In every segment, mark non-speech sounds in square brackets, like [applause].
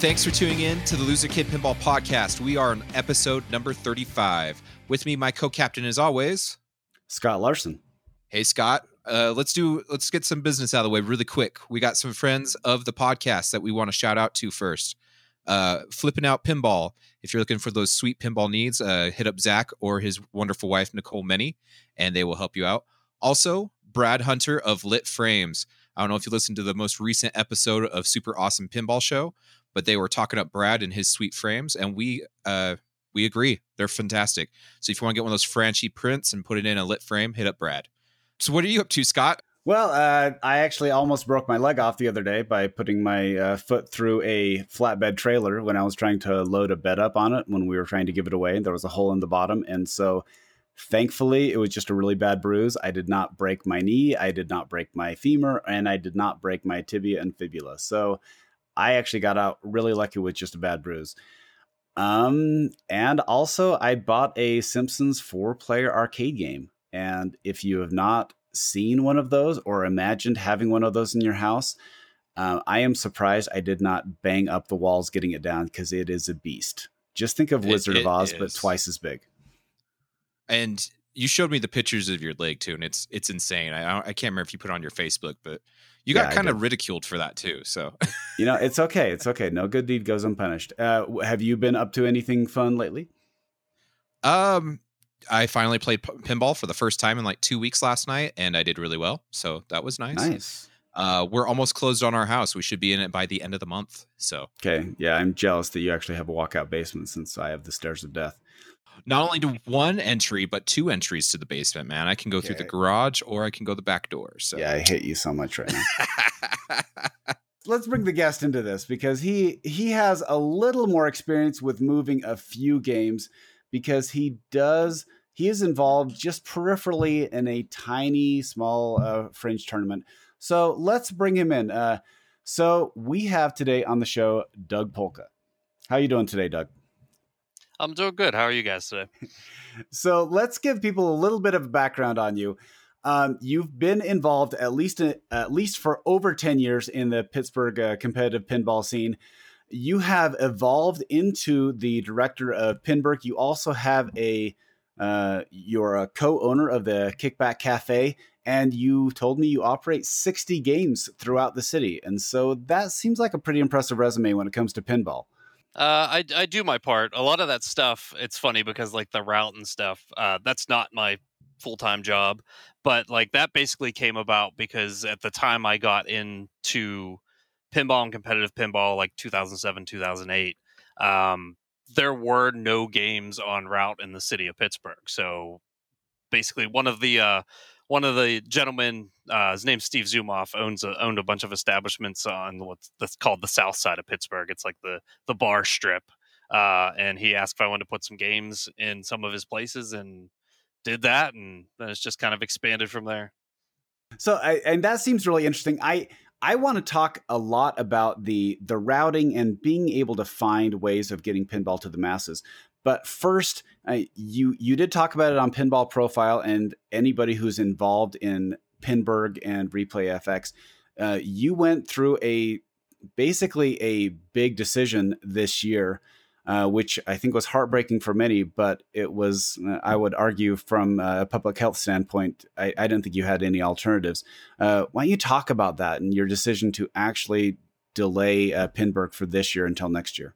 Thanks for tuning in to the Loser Kid Pinball Podcast. We are on episode number 35. With me, my co-captain as always, Scott Larson. Hey Scott, uh, let's do let's get some business out of the way really quick. We got some friends of the podcast that we want to shout out to first. Uh, flipping out pinball. If you're looking for those sweet pinball needs, uh, hit up Zach or his wonderful wife Nicole Many, and they will help you out. Also, Brad Hunter of Lit Frames. I don't know if you listened to the most recent episode of Super Awesome Pinball Show, but they were talking up Brad and his sweet frames, and we uh, we agree they're fantastic. So if you want to get one of those Franchi prints and put it in a lit frame, hit up Brad. So what are you up to, Scott? Well, uh, I actually almost broke my leg off the other day by putting my uh, foot through a flatbed trailer when I was trying to load a bed up on it when we were trying to give it away. There was a hole in the bottom, and so thankfully it was just a really bad bruise. I did not break my knee, I did not break my femur, and I did not break my tibia and fibula. So I actually got out really lucky with just a bad bruise. Um, and also I bought a Simpsons four player arcade game. And if you have not seen one of those or imagined having one of those in your house, uh, I am surprised I did not bang up the walls getting it down because it is a beast. Just think of Wizard it, it of Oz, is. but twice as big. And you showed me the pictures of your leg too, and it's it's insane. I I can't remember if you put it on your Facebook, but you got yeah, kind of ridiculed for that too. So you know, it's okay. [laughs] It's okay. No good deed goes unpunished. Uh, have you been up to anything fun lately? Um, I finally played p- pinball for the first time in like two weeks last night, and I did really well. So that was nice. Nice. Uh, we're almost closed on our house. We should be in it by the end of the month. So okay, yeah, I'm jealous that you actually have a walkout basement since I have the stairs of death not only to one entry but two entries to the basement man. I can go okay. through the garage or i can go the back door so. Yeah i hate you so much right now. [laughs] Let's bring the guest into this because he he has a little more experience with moving a few games because he does he is involved just peripherally in a tiny small uh, fringe tournament. So let's bring him in. Uh, so we have today on the show doug polka. How you doing today doug I'm doing good. How are you guys today? so let's give people a little bit of background on you. Um, you've been involved at least at least for over ten years in the Pittsburgh uh, competitive pinball scene. You have evolved into the director of Pinburgh. You also have a uh, you're a co-owner of the Kickback Cafe, and you told me you operate 60 games throughout the city. And so that seems like a pretty impressive resume when it comes to pinball. Uh, I I do my part. A lot of that stuff. It's funny because like the route and stuff. Uh, that's not my full time job, but like that basically came about because at the time I got into pinball and competitive pinball, like 2007 2008. Um, there were no games on route in the city of Pittsburgh. So basically, one of the uh, one of the gentlemen, uh, his name's Steve Zumoff, owns a, owned a bunch of establishments on what's that's called the South Side of Pittsburgh. It's like the the bar strip, uh, and he asked if I wanted to put some games in some of his places, and did that, and then it's just kind of expanded from there. So, I, and that seems really interesting. I I want to talk a lot about the the routing and being able to find ways of getting pinball to the masses. But first, uh, you you did talk about it on Pinball Profile, and anybody who's involved in Pinburgh and Replay FX, uh, you went through a basically a big decision this year, uh, which I think was heartbreaking for many. But it was, uh, I would argue, from a public health standpoint, I, I don't think you had any alternatives. Uh, why don't you talk about that and your decision to actually delay uh, Pinburgh for this year until next year?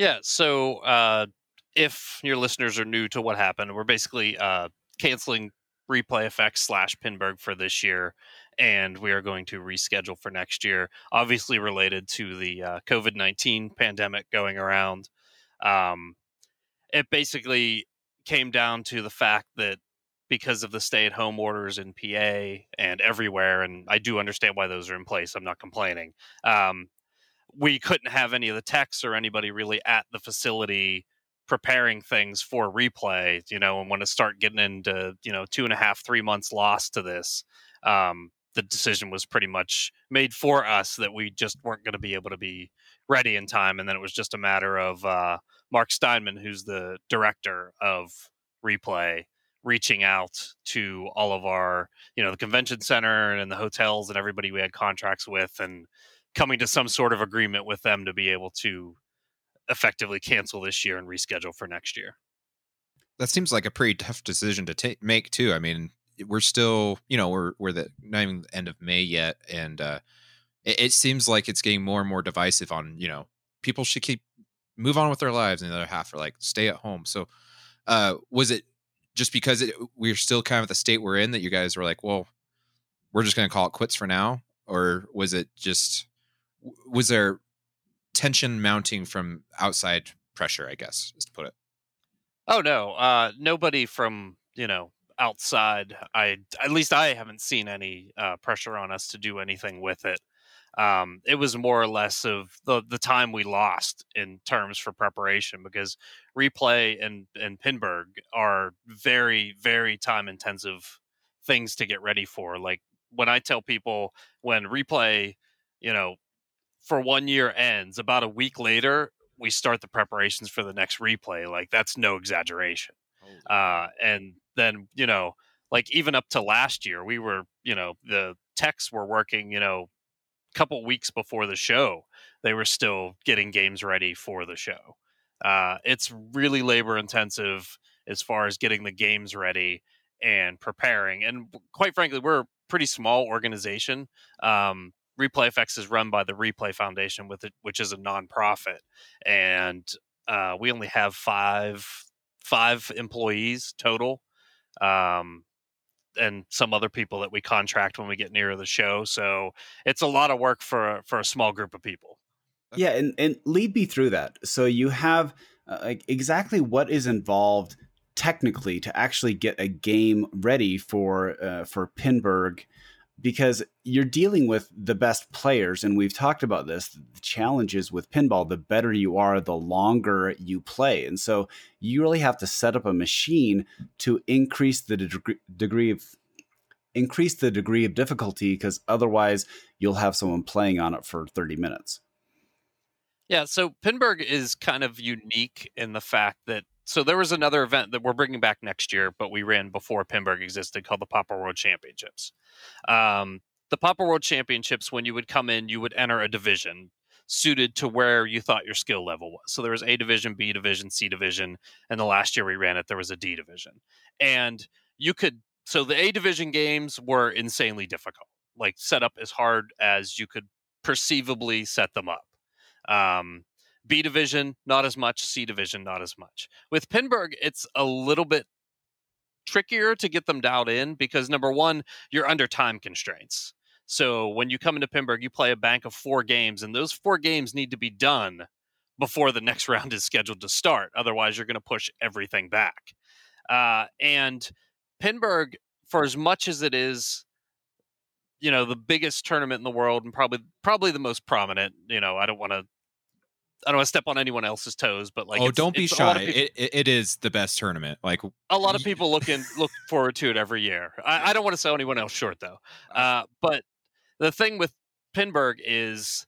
Yeah. So uh, if your listeners are new to what happened, we're basically uh, canceling Replay FX slash Pinburgh for this year, and we are going to reschedule for next year. Obviously, related to the uh, COVID nineteen pandemic going around. Um, it basically came down to the fact that because of the stay at home orders in PA and everywhere, and I do understand why those are in place. I'm not complaining. Um, we couldn't have any of the techs or anybody really at the facility preparing things for replay, you know, and when to start getting into, you know, two and a half, three months lost to this, um, the decision was pretty much made for us that we just weren't going to be able to be ready in time. And then it was just a matter of uh, Mark Steinman, who's the director of replay, reaching out to all of our, you know, the convention center and the hotels and everybody we had contracts with and coming to some sort of agreement with them to be able to effectively cancel this year and reschedule for next year. That seems like a pretty tough decision to take make too. I mean, we're still, you know, we're we're the not even the end of May yet, and uh, it, it seems like it's getting more and more divisive. On you know, people should keep move on with their lives, and the other half are like stay at home. So, uh, was it just because it, we're still kind of the state we're in that you guys were like, well, we're just going to call it quits for now, or was it just was there tension mounting from outside pressure? I guess is to put it. Oh no, uh, nobody from you know outside. I at least I haven't seen any uh, pressure on us to do anything with it. Um, it was more or less of the the time we lost in terms for preparation because replay and and Pinburgh are very very time intensive things to get ready for. Like when I tell people when replay, you know, for one year ends, about a week later we start the preparations for the next replay. Like that's no exaggeration. Uh, and then you know, like even up to last year, we were you know the techs were working you know a couple weeks before the show. They were still getting games ready for the show. Uh, it's really labor intensive as far as getting the games ready and preparing. And quite frankly, we're a pretty small organization. Um, ReplayFX is run by the Replay Foundation, with it, which is a nonprofit, and uh, we only have five five employees total, um, and some other people that we contract when we get near the show. So it's a lot of work for for a small group of people. Yeah, and and lead me through that. So you have uh, like exactly what is involved technically to actually get a game ready for uh, for Pinburgh because you're dealing with the best players and we've talked about this the challenges with pinball the better you are the longer you play. And so you really have to set up a machine to increase the de- degree of increase the degree of difficulty because otherwise you'll have someone playing on it for 30 minutes. Yeah so pinburgh is kind of unique in the fact that so there was another event that we're bringing back next year, but we ran before Pinburgh existed called the Papa World Championships. Um, the Papa World Championships, when you would come in, you would enter a division suited to where you thought your skill level was. So there was A division, B division, C division, and the last year we ran it, there was a D division. And you could, so the A division games were insanely difficult, like set up as hard as you could perceivably set them up. Um, B division, not as much. C division, not as much. With Pinburgh, it's a little bit trickier to get them dialed in because number one, you're under time constraints. So when you come into Pinburgh, you play a bank of four games, and those four games need to be done before the [laughs] next round is scheduled to start. Otherwise, you're going to push everything back. Uh, and Pinburgh, for as much as it is, you know, the biggest tournament in the world and probably probably the most prominent. You know, I don't want to I don't want to step on anyone else's toes, but like, oh, don't be shy. People, it, it is the best tournament. Like a lot of people look looking look forward to it every year. I, I don't want to sell anyone else short though. Uh, but the thing with Pinburgh is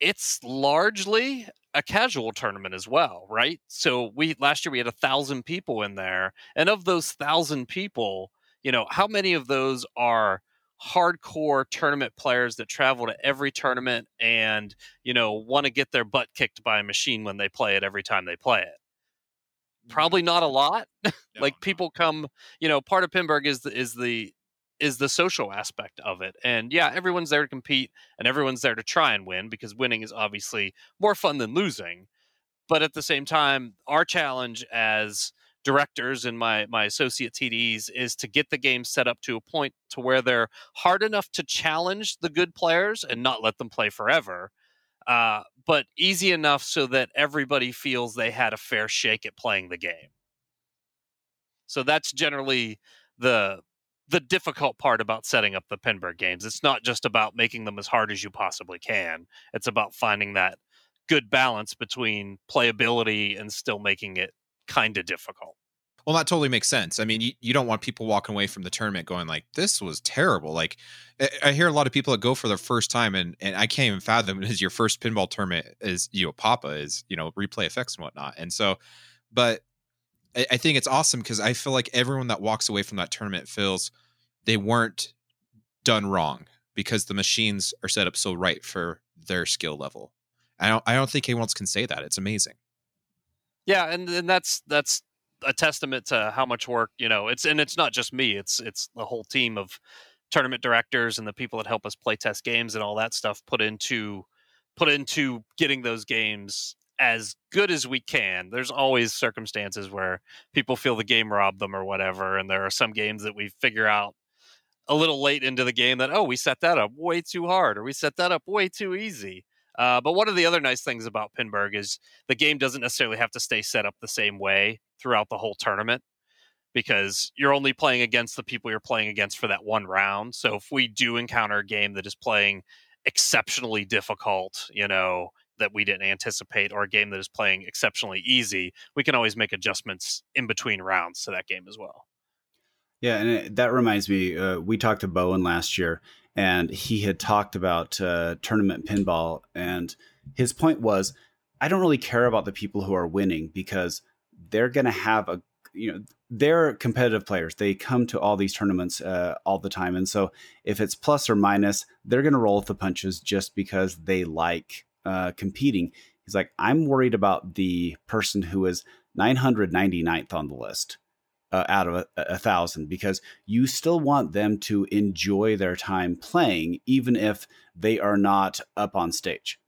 it's largely a casual tournament as well, right? So we last year we had a thousand people in there, and of those thousand people, you know, how many of those are hardcore tournament players that travel to every tournament and you know want to get their butt kicked by a machine when they play it every time they play it. Mm-hmm. Probably not a lot. [laughs] No, like people come you know part of pinburgh is the is the is the social aspect of it. And yeah everyone's there to compete and everyone's there to try and win because winning is obviously more fun than losing. But at the same time our challenge as directors and my my associate TDs is to get the game set up to a point to where they're hard enough to challenge the good players and not let them play forever, uh, but easy enough so that everybody feels they had a fair shake at playing the game. So that's generally the the difficult part about setting up the Pinburgh games. It's not just about making them as hard as you possibly can. It's about finding that good balance between playability and still making it kind of difficult. Well, that totally makes sense. I mean, you, you don't want people walking away from the tournament going like, "This was terrible." Like, I hear a lot of people that go for their first time, and and I can't even fathom [laughs] is your first pinball tournament is you know Papa is you know Replay FX and whatnot, and so, but I, I think it's awesome because I feel like everyone that walks away from that tournament feels they weren't done wrong. because the machines are set up so right for their skill level. I don't I don't think anyone else can say that. It's amazing. Yeah, and, and that's that's a testament to how much work you know it's and it's not just me it's it's the whole team of tournament directors and the people that help us play test games and all that stuff put into put into getting those games as good as we can. There's always circumstances where people feel the game robbed them or whatever, and there are some games that we figure out a little late into the game that oh we set that up way too hard or we set that up way too easy. Uh, but one of the other nice things about Pinburgh is the game doesn't necessarily have to stay set up the same way throughout the whole tournament because you're only playing against the people you're playing against for that one round. So if we do encounter a game that is playing exceptionally difficult, you know, that we didn't anticipate, or a game that is playing exceptionally easy, we can always make adjustments in between rounds to that game as well. Yeah, and it, that reminds me, uh, we talked to Bowen last year, and he had talked about uh, tournament pinball, and his point was, I don't really care about the people who are winning because they're going to have a you know they're competitive players. They come to all these tournaments uh, all the time and so if it's plus or minus they're going to roll with the punches just because they like uh, competing. He's like i'm worried about the person who is 999th on the list uh, out of a, a, thousand because you still want them to enjoy their time playing even if they are not up on stage.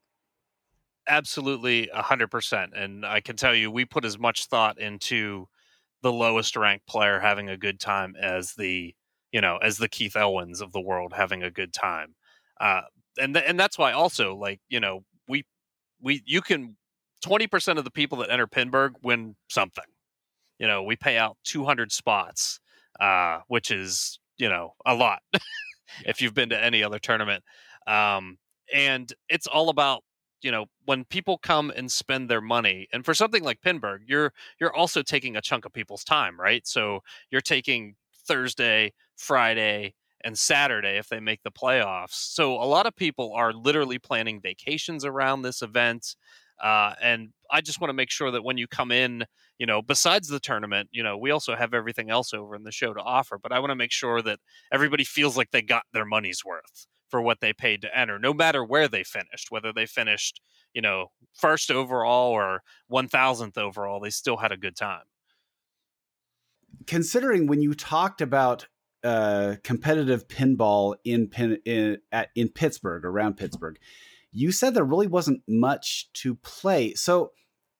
Absolutely a 100% and i can tell you we put as much thought into the lowest ranked player having a good time as the you know as the keith elwins of the world having a good time. Uh, and th- and that's why also like you know we we you can 20% of the people that enter pinburgh win something you know we pay out 200 spots uh, which is you know a lot [laughs] if you've been to any other tournament um, and it's all about you know when people come and spend their money and for something like pinburgh you're you're also taking a chunk of people's time right? So you're taking thursday friday and saturday if they make the playoffs. So a lot of people are literally planning vacations around this event uh, and i just want to make sure that when you come in you know besides the tournament you know we also have everything else over in the show to offer but i want to make sure that everybody feels like they got their money's worth for what they paid to enter, no matter where they finished, whether they finished, you know, first overall or 1000th overall, they still had a good time. Considering when you talked about uh, competitive pinball in, pin, in, at, in Pittsburgh, around Pittsburgh, you said there really wasn't much to play. So,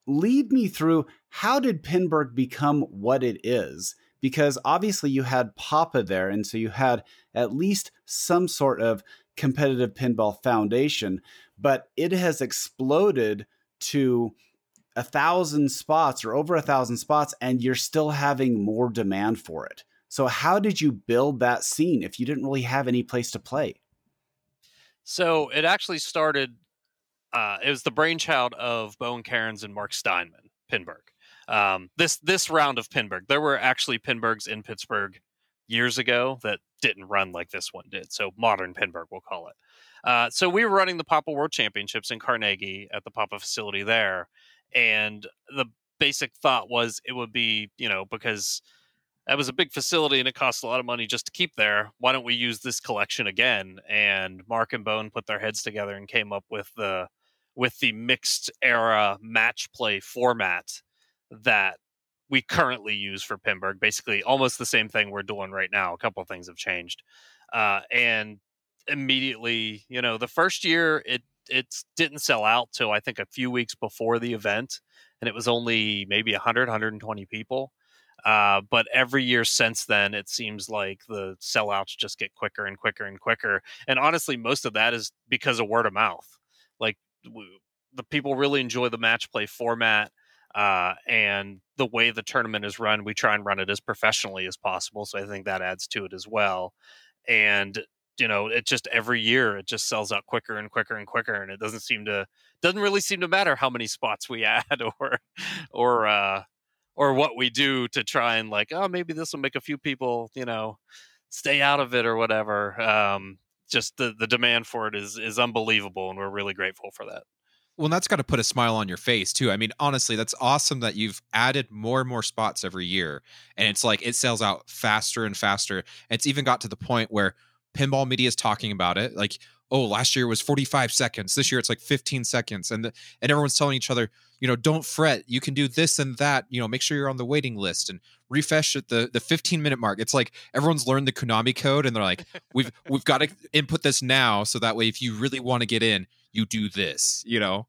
lead me through how did Pinburgh become what it is? Because obviously you had Papa there, and so you had at least some sort of competitive pinball foundation, but it has exploded to a thousand spots or over a thousand spots, and you're still having more demand for it. So, how did you build that scene if you didn't really have any place to play? So, it actually started, uh, it was the brainchild of Bowen Kerins and Mark Steinman, Pinburgh. Um, this this round of Pinburgh, there were actually Pinburghs in Pittsburgh years ago that didn't run like this one did. So modern Pinburgh, we'll call it. Uh, so we were running the Papa World Championships in Carnegie at the Papa facility there, and the basic thought was it would be you know because that was a big facility and it costs a lot of money just to keep there. Why don't we use this collection again? And Mark and Bowen put their heads together and came up with the with the mixed era match play format that we currently use for Pinburgh. Basically, almost the same thing we're doing right now. A couple of things have changed, uh, and immediately, you know, the first year it it didn't sell out till I think a few weeks before the event, and it was only maybe 100, 120 people. Uh, but every year since then, it seems like the sellouts just get quicker and quicker and quicker. And honestly, most of that is because of word of mouth. Like the people really enjoy the match play format. Uh, and the way the tournament is run, we try and run it as professionally as possible. So I think that adds to it as well. And you know, it just every year it just sells out quicker and quicker and quicker, and it doesn't seem to doesn't really seem to matter how many spots we [laughs] add or or uh, or what we do to try and like, oh, maybe this will make a few people, you know, stay out of it or whatever. Um, just the the demand for it is is unbelievable, and we're really grateful for that. Well, that's got to put a smile on your face too. I mean, honestly, that's awesome that you've added more and more spots every year, and it's like it sells out faster and faster. It's even got to the point where pinball media is talking about it. Like, oh, last year was 45 seconds. This year it's like 15 seconds. And the, and everyone's telling each other, you know, don't fret. You can do this and that. You know, make sure you're on the waiting list and refresh at the the 15 minute mark. It's like everyone's learned the Konami code and they're like, we've [laughs] we've got to input this now so that way if you really want to get in, you do this. You know.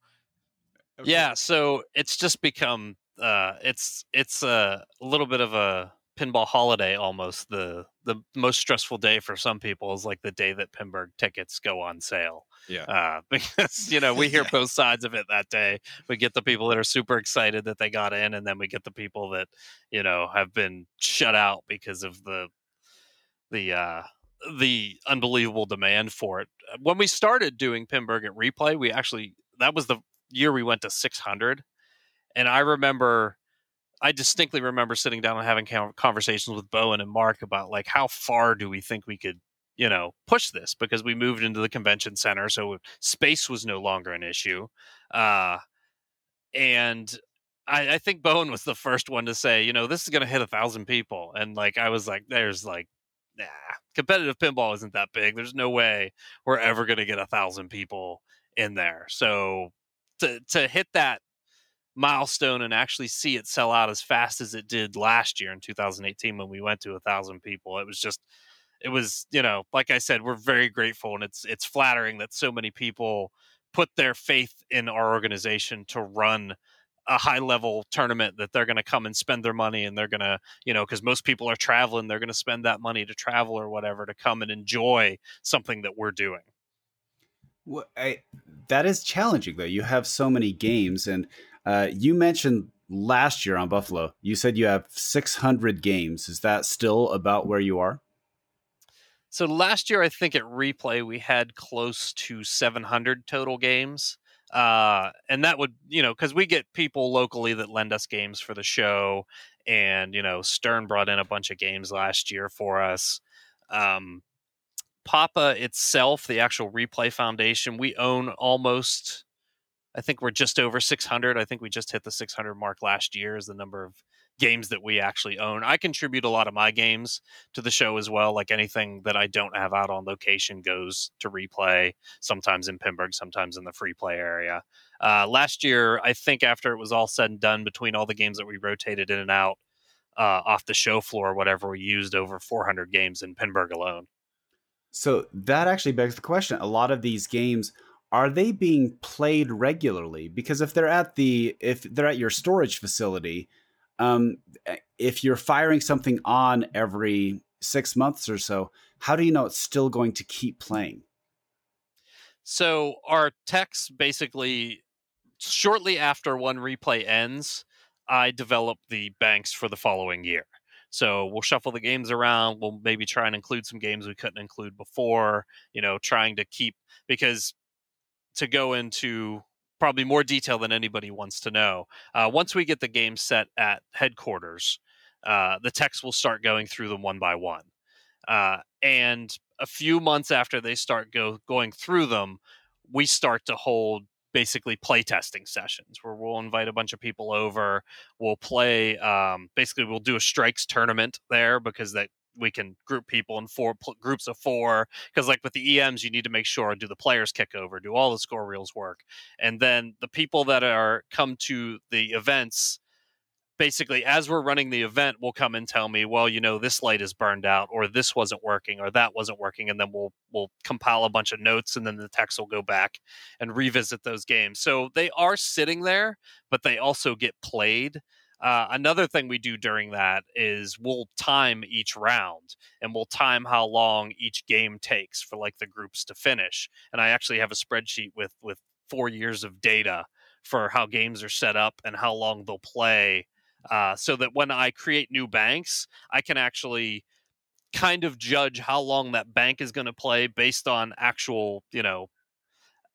Yeah. So it's just become uh, it's it's a little bit of a pinball holiday almost the the most stressful day for some people is like the day that pinburgh tickets go on sale yeah uh, [laughs] because you know we hear yeah. [laughs] both sides of it that day we get the people that are super excited that they got in and then we get the people that you know have been shut out because of the the uh the unbelievable demand for it when we started doing pinburgh at replay we actually that was the year we went to 600 and i remember I distinctly remember sitting down and having conversations with Bowen and Mark about like how far do we think we could, you know, push this because we moved into the convention center, so space was no longer an issue. Uh, and I, I think Bowen was the first one to say, you know, this is going to hit a thousand people, and like I was like, there's like, nah, competitive pinball isn't that big. There's no way we're ever going to get a thousand people in there. So to to hit that milestone and actually see it sell out as fast as it did last year in 2018 when we went to a thousand people. It was just, it was, you know, like I said, we're very grateful and it's it's flattering that so many people put their faith in our organization to run a high level tournament that they're going to come and spend their money and they're going to you know because most people are traveling they're going to spend that money to travel or whatever to come and enjoy something that we're doing well, I, that is challenging though you have so many games and uh, you mentioned last year on Buffalo, you said you have 600 games. Is that still about where you are? So last year, I think at replay, we had close to 700 total games. Uh, and that would, you know, because we get people locally that lend us games for the show. And, you know, Stern brought in a bunch of games last year for us. Um, Papa itself, the actual replay foundation, we own almost I think we're just over 600. I think we just hit the 600 mark last year as the number of games that we actually own. I contribute a lot of my games to the show as well. Like anything that I don't have out on location goes to replay, sometimes in Pinburgh, sometimes in the free play area. Uh, last year, I think after it was all said and done, between all the games that we rotated in and out uh, off the show floor, whatever, we used over 400 games in Pinburgh alone. So that actually begs the question. A lot of these games are they being played regularly? Because if they're at the if they're at your storage facility, um, eh, if you're firing something on every six months or so, how do you know it's still going to keep playing? So our techs basically shortly after one replay ends, I develop the banks for the following year. So we'll shuffle the games around. We'll maybe try and include some games we couldn't include before, you know, trying to keep because to go into probably more detail than anybody wants to know. Uh, once we get the game set at headquarters, uh, the techs will start going through them one by one. Uh, and a few months after they start go going through them, we start to hold basically playtesting sessions where we'll invite a bunch of people over. We'll play. Um, basically, we'll do a strikes tournament there because that we can group people in four pl- groups of four because like with the ems you need to make sure do the players kick over do all the score reels work and then the people that are come to the events basically as we're running the event will come and tell me well you know this light is burned out or this wasn't working or that wasn't working and then we'll we'll compile a bunch of notes and then the techs will go back and revisit those games. So they are sitting there but they also get played uh, another thing we do during that is we'll time each round and we'll time how long each game takes for like the groups to finish. And I actually have a spreadsheet with with four years of data for how games are set up and how long they'll play, uh, so that when I create new banks, I can actually kind of judge how long that bank is going to play based on actual, you know,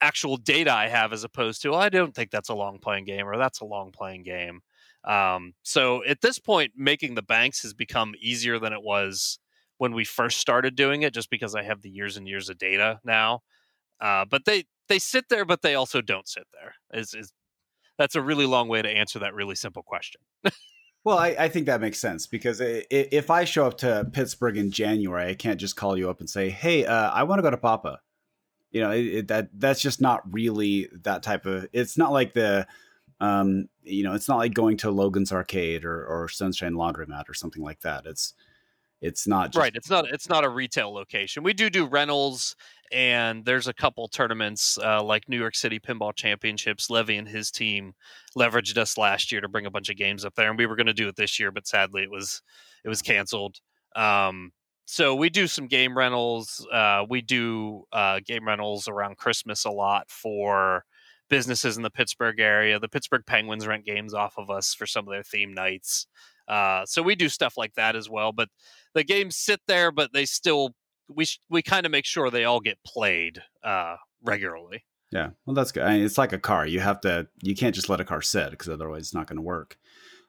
actual data I have as opposed to, oh, I don't think that's a long playing game or that's a long playing game. Um, so at this point, making the banks has become easier than it was when we first started doing it, just because I have the years and years of data now. Uh, but they they sit there, but they also don't sit there. Is is that's a really long way to answer that really simple question. Well, I, I think that makes sense because i if I show up to Pittsburgh in January, I can't just call you up and say, "Hey, uh, I want to go to Papa." You know, it, it, that that's just not really that type of. It's not like the, um, you know, it's not like going to Logan's Arcade or or Sunshine Laundromat or something like that. It's it's not just, right. It's not. It's not a retail location. We do do rentals, and there's a couple tournaments uh, like New York City Pinball Championships. Levy and his team leveraged us last year to bring a bunch of games up there, and we were going to do it this year, but sadly it was it was canceled. Um, so we do some game rentals. Uh, we do uh, game rentals around Christmas a lot for businesses in the Pittsburgh area. The Pittsburgh Penguins rent games off of us for some of their theme nights. Uh, so we do stuff like that as well. But the games sit there, but they still we sh- we kind of make sure they all get played uh, regularly. Yeah, well, that's good. I mean, it's like a car. You have to. You can't just let a car sit because otherwise it's not going to work.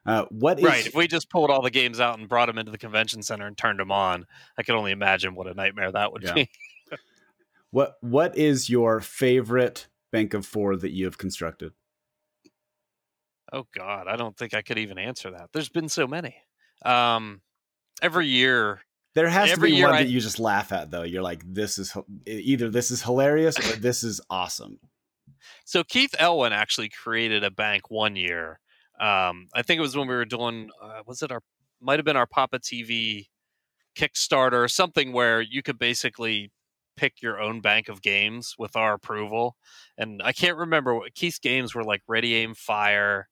Uh, what is right? If we just pulled all the games out and brought them into the convention center and turned them on, I can only imagine what a nightmare that would yeah. be. [laughs] what What is your favorite bank of four that you have constructed? Oh God, I don't think I could even answer that. There's been so many. Um, every year there has to be one I, that you just laugh at, though. You're like, this is either this is hilarious or this is awesome. So Keith Elwin actually created a bank one year. Um, I think it was when we were doing, uh, was it our, might have been our Papa TV Kickstarter or something where you could basically pick your own bank of games with our approval. And I can't remember what Keith's games were like Ready Aim Fire.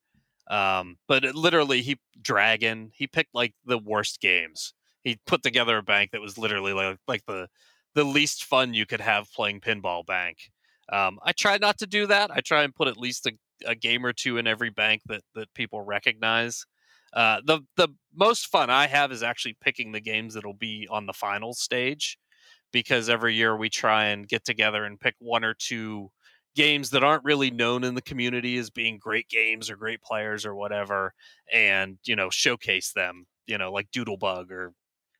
Um, but it, literally, he Dragon. He picked like the worst games he put together a bank that was literally like like the the least fun you could have playing pinball bank. Um, I try not to do that. I try and put at least a, a game or two in every bank that that people recognize. Uh, the the most fun I have is actually picking the games that'll be on the final stage, because every year we try and get together and pick one or two games that aren't really known in the community as being great games or great players or whatever, and you know showcase them. You know, like Doodlebug or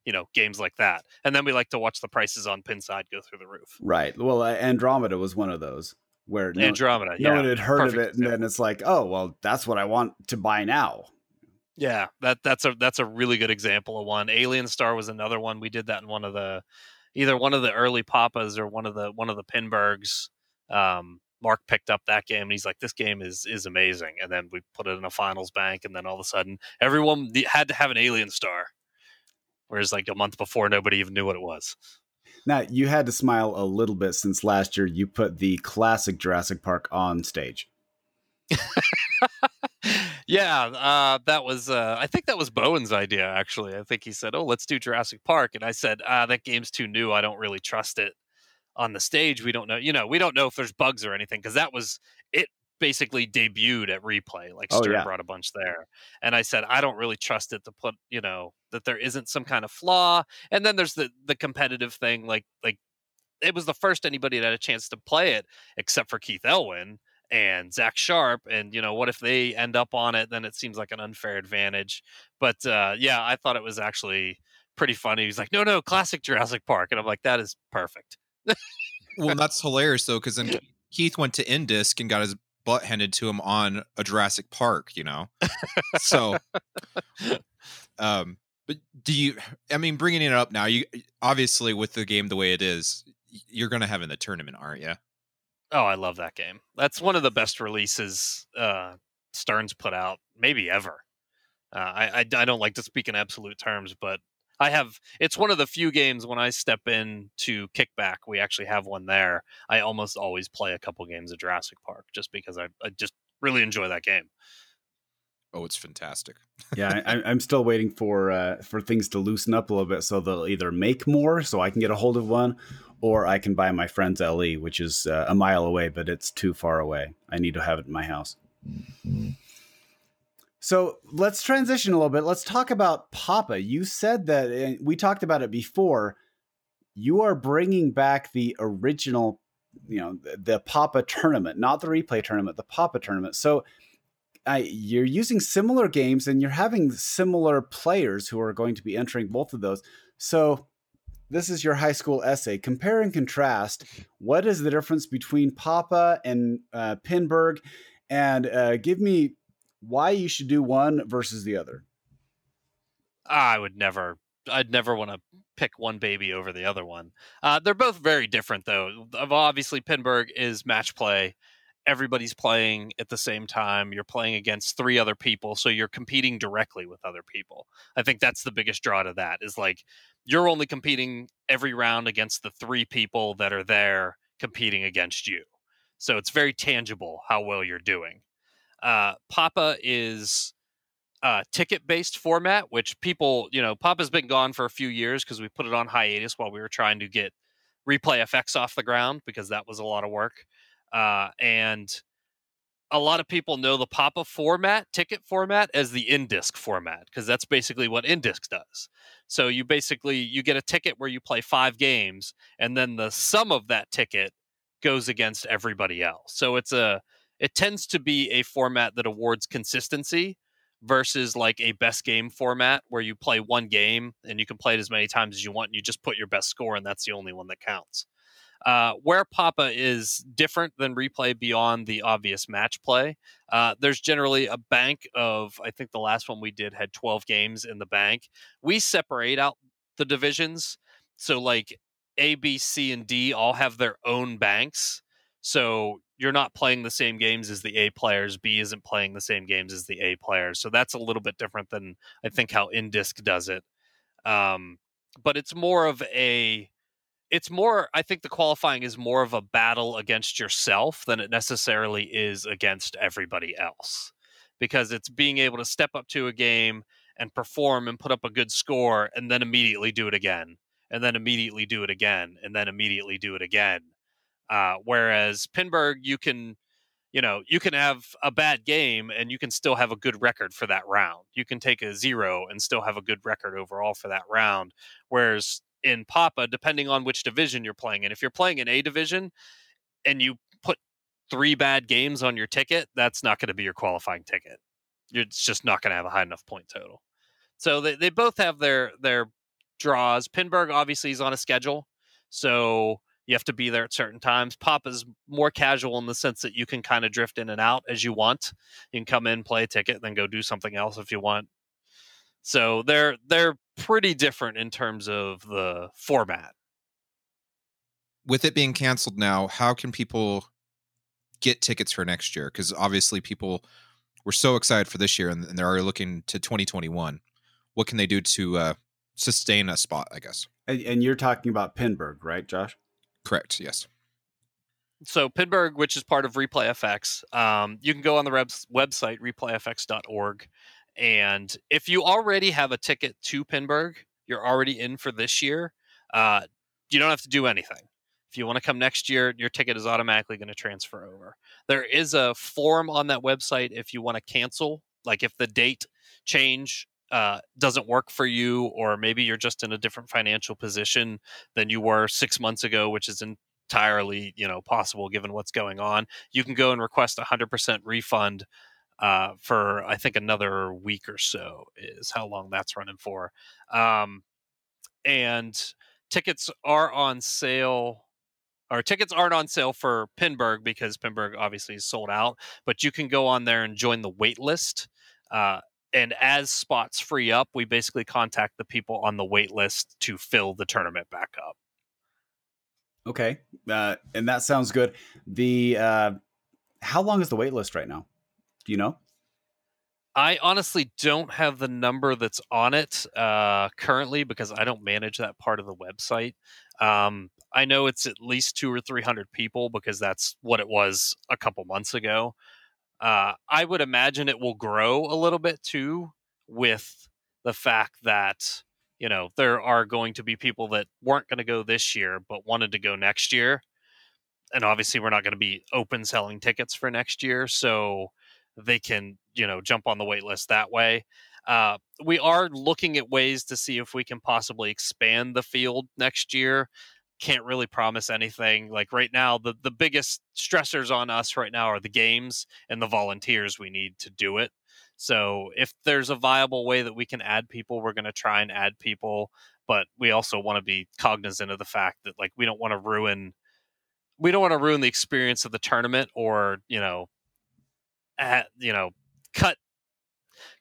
you know games like that. And then we like to watch the prices on pinside go through the roof. Right. Well uh, andromeda was one of those where no, andromeda no yeah, one had heard Perfect of it and then it's like oh well that's what i want to buy now. Yeah that that's a that's a really good example of one. Alien star was another one. We did that in one of the either one of the early papas or one of the one of the pinburghs um, mark picked up that game and he's like this game is is amazing and then we put it in a finals bank and then all of a sudden everyone had to have an alien star whereas like a month before nobody even knew what it was. Now you had to smile a little bit since last year you put the classic Jurassic Park on stage. [laughs] yeah, uh, that was uh, I think that was Bowen's idea actually. I think he said, "Oh, let's do Jurassic Park," and I said, "Ah, that game's too new. I don't really trust it." On the stage, we don't know. You know, we don't know if there's bugs or anything because that was it basically debuted at replay like stern oh, yeah. brought a bunch there and i said i don't really trust it to put you know that there isn't some kind of flaw and then there's the the competitive thing like like it was the first anybody had a chance to play it except for keith elwin and zach sharpe and you know what if they end up on it then it seems like an unfair advantage but uh yeah i thought it was actually pretty funny he's like no no classic jurassic park and i'm like that is perfect well that's hilarious though because then [laughs] keith went to indisc and got his butt handed to him on a Jurassic Park, you know. so, um, but do you? I mean, bringing it up now, you obviously with the game the way it is, you're going to have in the tournament, aren't you? Oh, I love that game. That's one of the best releases uh, Stern's put out, maybe ever. Uh, I, I, I don't like to speak in absolute terms, but I have it's one of the few games when I step in to kickback, we actually have one there. I almost always play a couple games of Jurassic Park just because I, I just really enjoy that game. Oh, it's fantastic. yeah, I, [laughs] am still waiting for uh, for things to loosen up a little bit, so they'll either make more, so I can get a hold of one, or I can buy my friend's LE, which is uh, a mile away, but it's too far away. I need to have it in my house. Mm-hmm. So let's transition a little bit. Let's talk about Papa. You said that we talked about it before. You are bringing back the original, you know, the, the Papa tournament, not the replay tournament, the Papa tournament. So uh, you're using similar games and you're having similar players who are going to be entering both of those. So this is your high school essay. Compare and contrast. What is the difference between Papa and uh, Pinburgh? And uh, give me why you should do one versus the other. I would never. I'd never want to pick one baby over the other one. Uh, they're both very different, though. Obviously, Pinburgh is match play. Everybody's playing at the same time. You're playing against three other people, so you're competing directly with other people. I think that's the biggest draw to that. Is like you're only competing every round against the three people that are there competing against you. So it's very tangible how well you're doing. Uh, Papa is a ticket based format, which people, you know, Papa's been gone for a few years because we put it on hiatus while we were trying to get replay FX off the ground because that was a lot of work. Uh, and a lot of people know the Papa format, ticket format, as the in-disc format because that's basically what in-disc does. So you basically you get a ticket where you play five games, and then the sum of that ticket goes against everybody else. So it's a it tends to be a format that awards consistency versus like a best game format where you play one game and you can play it as many times as you want and you just put your best score and that's the only one that counts. Uh, where Papa is different than replay beyond the obvious match play, uh, there's generally a bank of, I think the last one we did had 12 games in the bank. We separate out the divisions. So, like A, B, C, and D all have their own banks. So, you're not playing the same games as the A players. B isn't playing the same games as the A players. So, that's a little bit different than I think how InDisc does it. Um, but it's more of a it's more i think the qualifying is more of a battle against yourself than it necessarily is against everybody else. Because it's being able to step up to a game and perform and put up a good score and then immediately do it again and then immediately do it again and then immediately do it again. Uh, whereas pinburgh you can you know you can have a bad game and you can still have a good record for that round. You can take a zero and still have a good record overall for that round. Whereas in Papa, depending on which division you're playing in. If you're playing in A division and you put three bad games on your ticket, that's not going to be your qualifying ticket. It's just not going to have a high enough point total. So they, they both have their their draws. Pinburgh obviously is on a schedule, so you have to be there at certain times. Pop is more casual in the sense that you can kind of drift in and out as you want. You can come in, play a ticket, then go do something else if you want. So they're they're pretty different in terms of the format. With it being canceled now, how can people get tickets for next year? Because obviously people were so excited for this year and, and they're already looking to 2021. What can they do to uh, sustain a spot? I guess. And, and you're talking about Pinburgh, right, Josh? Correct. Yes so Pinburgh, which is part of ReplayFX, um, you can go on the website replayfx.org and if you already have a ticket to Pinburgh, you're already in for this year. Uh, you don't have to do anything. If you want to come next year, your ticket is automatically going to transfer over. There is a form on that website if you want to cancel, like if the date change uh, doesn't work for you, or maybe you're just in a different financial position than you were six months ago, which is entirely you know possible given what's going on. You can go and request a hundred percent refund uh, for I think another week or so is how long that's running for. Um, and tickets are on sale. Or tickets aren't on sale for Pinburgh because Pinburgh obviously is sold out. But you can go on there and join the wait list. Uh, and as spots free up, we basically contact the people on the wait list to fill the tournament back up. Okay, uh, and that sounds good. The uh, how long is the wait list right now? Do you know? I honestly don't have the number that's on it uh, currently because I don't manage that part of the website. Um, I know it's at least two or three hundred people because that's what it was a couple months ago. Uh, I would imagine it will grow a little bit too with the fact that you know there are going to be people that weren't going to go this year but wanted to go next year, and obviously we're not going to be open selling tickets for next year, so they can you know jump on the wait list that way. Uh, we are looking at ways to see if we can possibly expand the field next year. Can't really promise anything. Like right now, the the biggest stressors on us right now are the games and the volunteers we need to do it. So if there's a viable way that we can add people, we're going to try and add people. But we also want to be cognizant of the fact that like we don't want to ruin we don't want to ruin the experience of the tournament or you know you know cut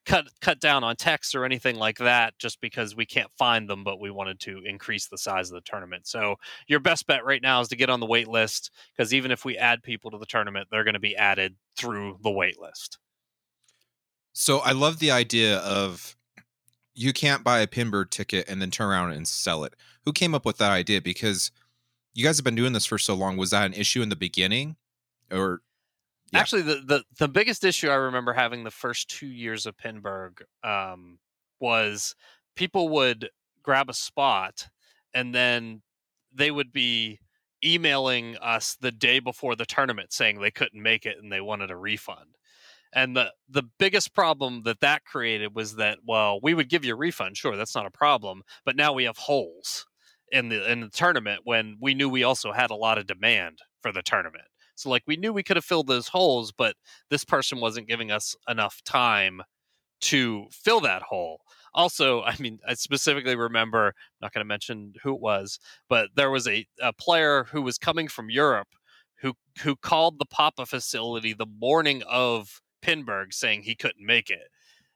cut cut down on text or anything like that just because we can't find them but we wanted to increase the size of the tournament. So your best bet right now is to get on the wait list because even if we add people to the tournament they're going to be added through the wait list. So i love the idea of you can't buy a pinburgh ticket and then turn around and sell it. Who came up with that idea? Because you guys have been doing this for so long. Was that an issue in the beginning? Or yeah. Actually, the, the the biggest issue I remember having the first two years of Pinburgh um, was people would grab a spot and then they would be emailing us the day before the tournament saying they couldn't make it and they wanted a refund. And the the biggest problem that that created was that well, we would give you a refund, sure, that's not a problem, but now we have holes in the in the tournament when we knew we also had a lot of demand for the tournament. So like we knew we could have filled those holes, but this person wasn't giving us enough time to fill that hole. Also, I mean, I specifically remember, I'm not going to mention who it was, but there was a, a player who was coming from Europe who who called the Papa facility the morning of Pinburgh saying he couldn't make it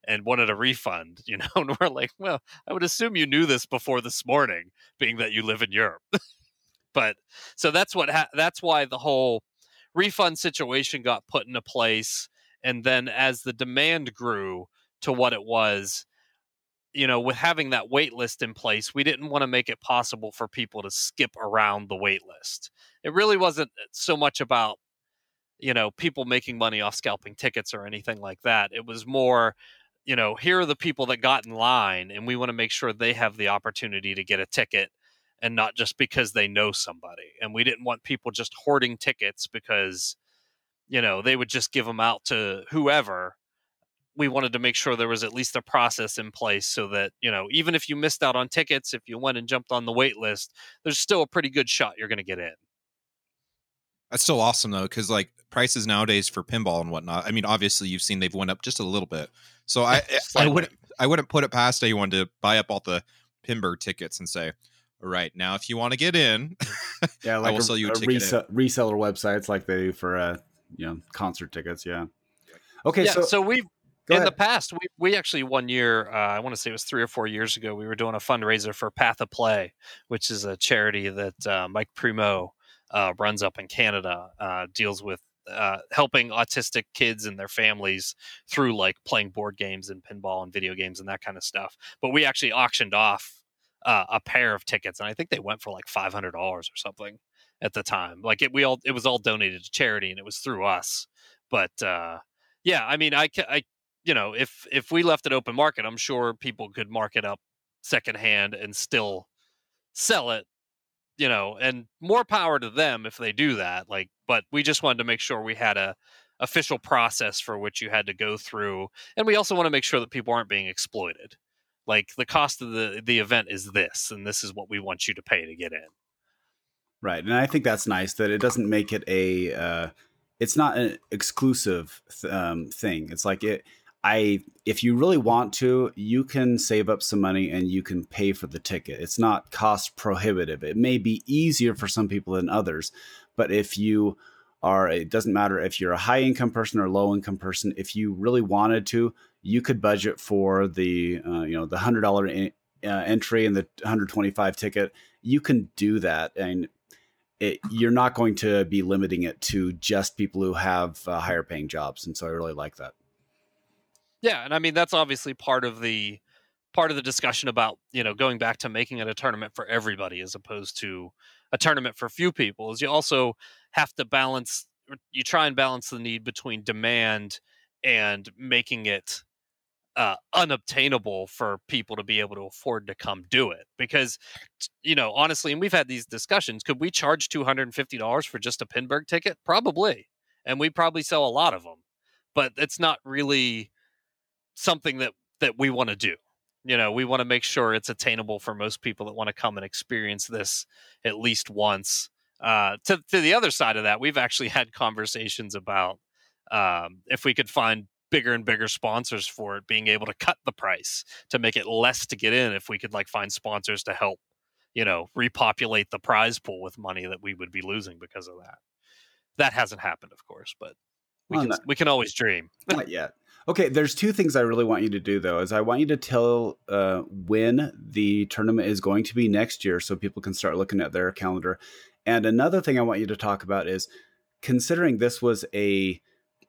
and wanted a refund, you know, [laughs] and we're like, well, I would assume you knew this before this morning, being that you live in Europe. [laughs] but so that's what ha- that's why the whole refund situation got put into place and then as the demand grew to what it was you know with having that wait list in place we didn't want to make it possible for people to skip around the wait list. It really wasn't uh, so much about you know people making money off scalping tickets or anything like that. It was more you know here are the people that got in line and we want to make sure they have the opportunity to get a ticket and not just because they know somebody. And we didn't want people just hoarding tickets because, you know, they would just give them out to whoever. We wanted to make sure there was at least a process in place so that, you know, even if you missed out on tickets, if you went and jumped on the wait list, there's still a pretty good shot you're going to get in. That's still awesome though, because like prices nowadays for pinball and whatnot. I mean, obviously you've seen they've went up just a little bit. So I [laughs] I wouldn't I wouldn't put it past anyone to buy up all the Pinburgh tickets and say, right now if you want to get in [laughs] yeah like I will a, sell you a, a reseller websites like they do for uh you know concert tickets yeah. Okay yeah, so so we've in ahead. the past we, we actually one year uh, i want to say it was three or four years ago we were doing a fundraiser for path of play which is a charity that uh, mike primo uh, runs up in canada uh, deals with uh, helping autistic kids and their families through like playing board games and pinball and video games and that kind of stuff. But we actually auctioned off uh, a pair of tickets, and I think they went for like five hundred dollars or something at the time. Like it, we all it was all donated to charity, and it was through us. But uh, yeah, I mean, I, I, you know, if if we left it open market, I'm sure people could mark it up secondhand and still sell it. You know, and more power to them if they do that. Like, but we just wanted to make sure we had a official process for which you had to go through, and we also want to make sure that people aren't being exploited like the cost of the the event is this and this is what we want you to pay to get in. Right and i think that's nice that it doesn't make it a uh, it's not an exclusive um, thing. It's like it i if you really want to you can save up some money and you can pay for the ticket. It's not cost prohibitive. It may be easier for some people than others but if you are it doesn't matter if you're a high income person or low income person if you really wanted to you could budget for the uh, you know the hundred dollar uh, entry and the 125 ticket. You can do that and it, you're not going to be limiting it to just people who have uh, higher paying jobs and so i really like that. Yeah and i mean that's obviously part of the part of the discussion about you know going back to making it a tournament for everybody as opposed to a tournament for few people is you also have to balance you try and balance the need between demand and making it uh, unobtainable for people to be able to afford to come do it because you know honestly and we've had these discussions could we charge $250 for just a pinburgh ticket? Probably and we probably sell a lot of them but it's not really something that that we want to do you know we want to make sure it's attainable for most people that want to come and experience this at least once uh, to, to the other side of that we've actually had conversations about um, if we could find bigger and bigger sponsors for it, being able to cut the price to make it less to get in if we could like find sponsors to help, you know, repopulate the prize pool with money that we would be losing because of that. That hasn't happened, of course, but we well, can not, we can always dream. not yet. Okay, there's two things I really want you to do though. Is I want you to tell uh, when the tournament is going to be next year, so people can start looking at their calendar. And another thing I want you to talk about is considering this was a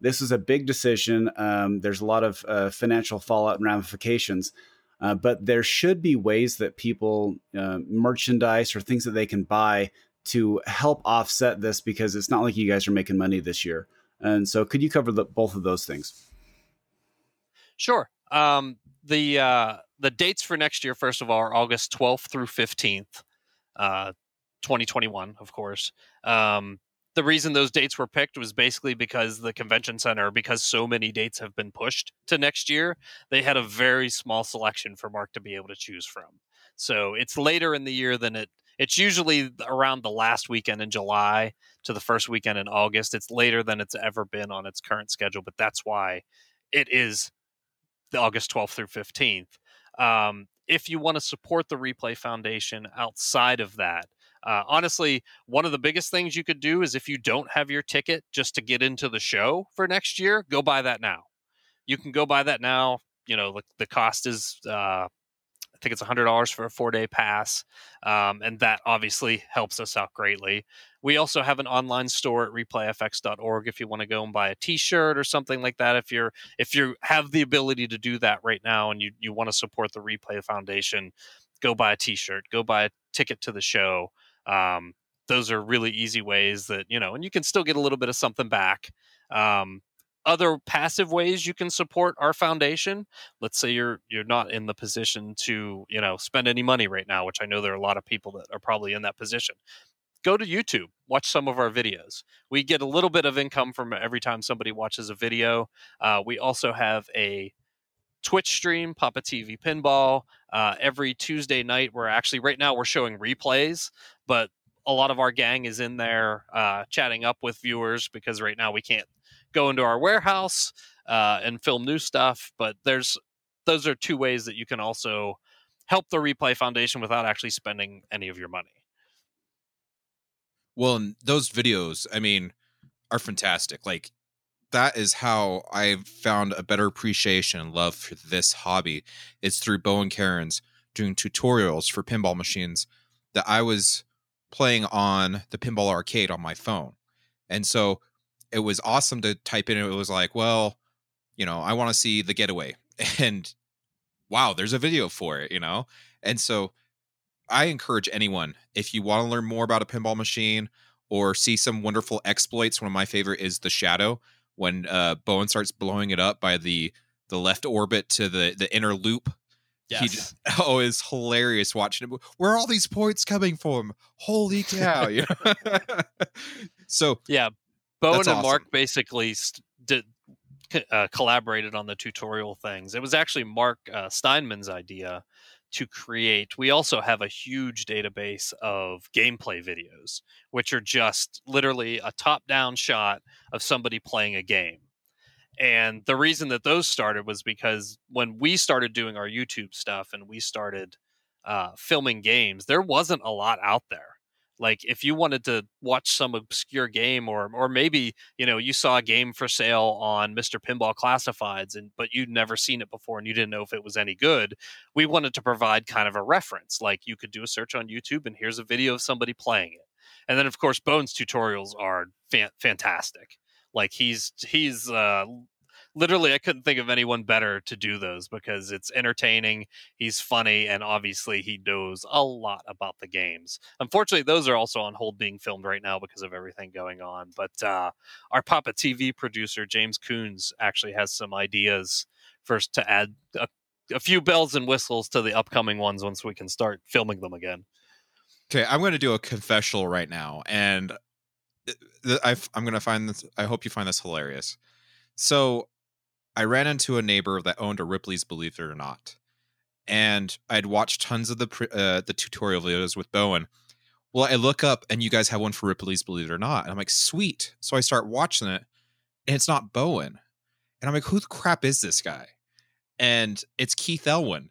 this is a big decision. Um, there's a lot of uh, financial fallout and ramifications, uh, but there should be ways that people uh, merchandise or things that they can buy to help offset this because it's not like you guys are making money this year. And so, could you cover the, both of those things? Sure. Um, the uh, the dates for next year, first of all, are August 12th through 15th, uh, 2021, of course. Um, the reason those dates were picked was basically because the convention center, because so many dates have been pushed to next year, they had a very small selection for Mark to be able to choose from. So it's later in the year than it. It's usually around the last weekend in July to the first weekend in August. It's later than it's ever been on its current schedule, but that's why it is the August 12th through 15th. Um, if you want to support the Replay Foundation outside of that, uh, honestly, one of the biggest things you could do is if you don't have your ticket just to get into the show for next year, go buy that now. You can go buy that now. You know, the, the cost is uh, I think it's $100 for a four day pass. Um, and that obviously helps us out greatly. We also have an online store at replayfx.org if you want to go and buy a t-shirt or something like that. If you're if you have the ability to do that right now and you, you want to support the Replay Foundation, go buy a t-shirt, go buy a ticket to the show. Um, those are really easy ways that, you know, and you can still get a little bit of something back. Um, other passive ways you can support our foundation let's say you're you're not in the position to you know spend any money right now which i know there are a lot of people that are probably in that position. Go to youtube watch some of our videos. We get a little bit of income from every time somebody watches a video. Uh, we also have a twitch stream papa tv pinball uh, every tuesday night we're actually right now we're showing replays but a lot of our gang is in there uh, chatting up with viewers because right now we can't go into our warehouse uh, and film new stuff. But there's those are two ways that you can also help the Replay Foundation without actually spending any of your money. Well, and those videos, I mean, are fantastic. Like that is how I found a better appreciation and love for this hobby. It's through Bowen Kerins doing tutorials for pinball machines that I was playing on the pinball arcade on my phone. And so it was awesome to type in. It was like, well, you know, I want to see the getaway, [laughs] and wow, there's a video for it, you know. And so, I encourage anyone if you want to learn more about a pinball machine or see some wonderful exploits. One of my favorite is the Shadow when uh, Bowen starts blowing it up by the the left orbit to the the inner loop. Yes. He [laughs] just, oh, it's hilarious watching it. Where are all these points coming from? Holy cow! [laughs] [laughs] so yeah, Bowen and awesome. Mark basically st- did, uh, collaborated on the tutorial things. It was actually Mark uh, Steinman's idea to create. We also have a huge database of gameplay videos, which are just literally a top down shot of somebody playing a game. And the reason that those started was because when we started doing our YouTube stuff and we started uh, filming games, there wasn't a lot out there like if you wanted to watch some obscure game or or maybe you know you saw a game for sale on Mr. Pinball Classifieds and but you'd never seen it before and you didn't know if it was any good we wanted to provide kind of a reference like you could do a search on YouTube and here's a video of somebody playing it and then of course Bowen's tutorials are fan- fantastic like he's he's uh literally I couldn't think of anyone better to do those because it's entertaining, he's funny, and obviously he knows a lot about the games. Unfortunately, those are also on hold being filmed right now because of everything going on. But uh, our Papa TV producer James Coons actually has some ideas first to add a, a few bells and whistles to the upcoming ones once we can start filming them again. Okay, I'm going to do a confessional right now, and uh, i am going to find this. I hope you find this hilarious. So I ran into a neighbor that owned a Ripley's Believe It or Not, and I'd watched tons of the uh, the tutorial videos with Bowen. Well, I look up and you guys have one for Ripley's Believe It or Not, and I'm like, sweet. So I start watching it, and it's not Bowen, and I'm like, who the crap is this guy? And it's Keith Elwin,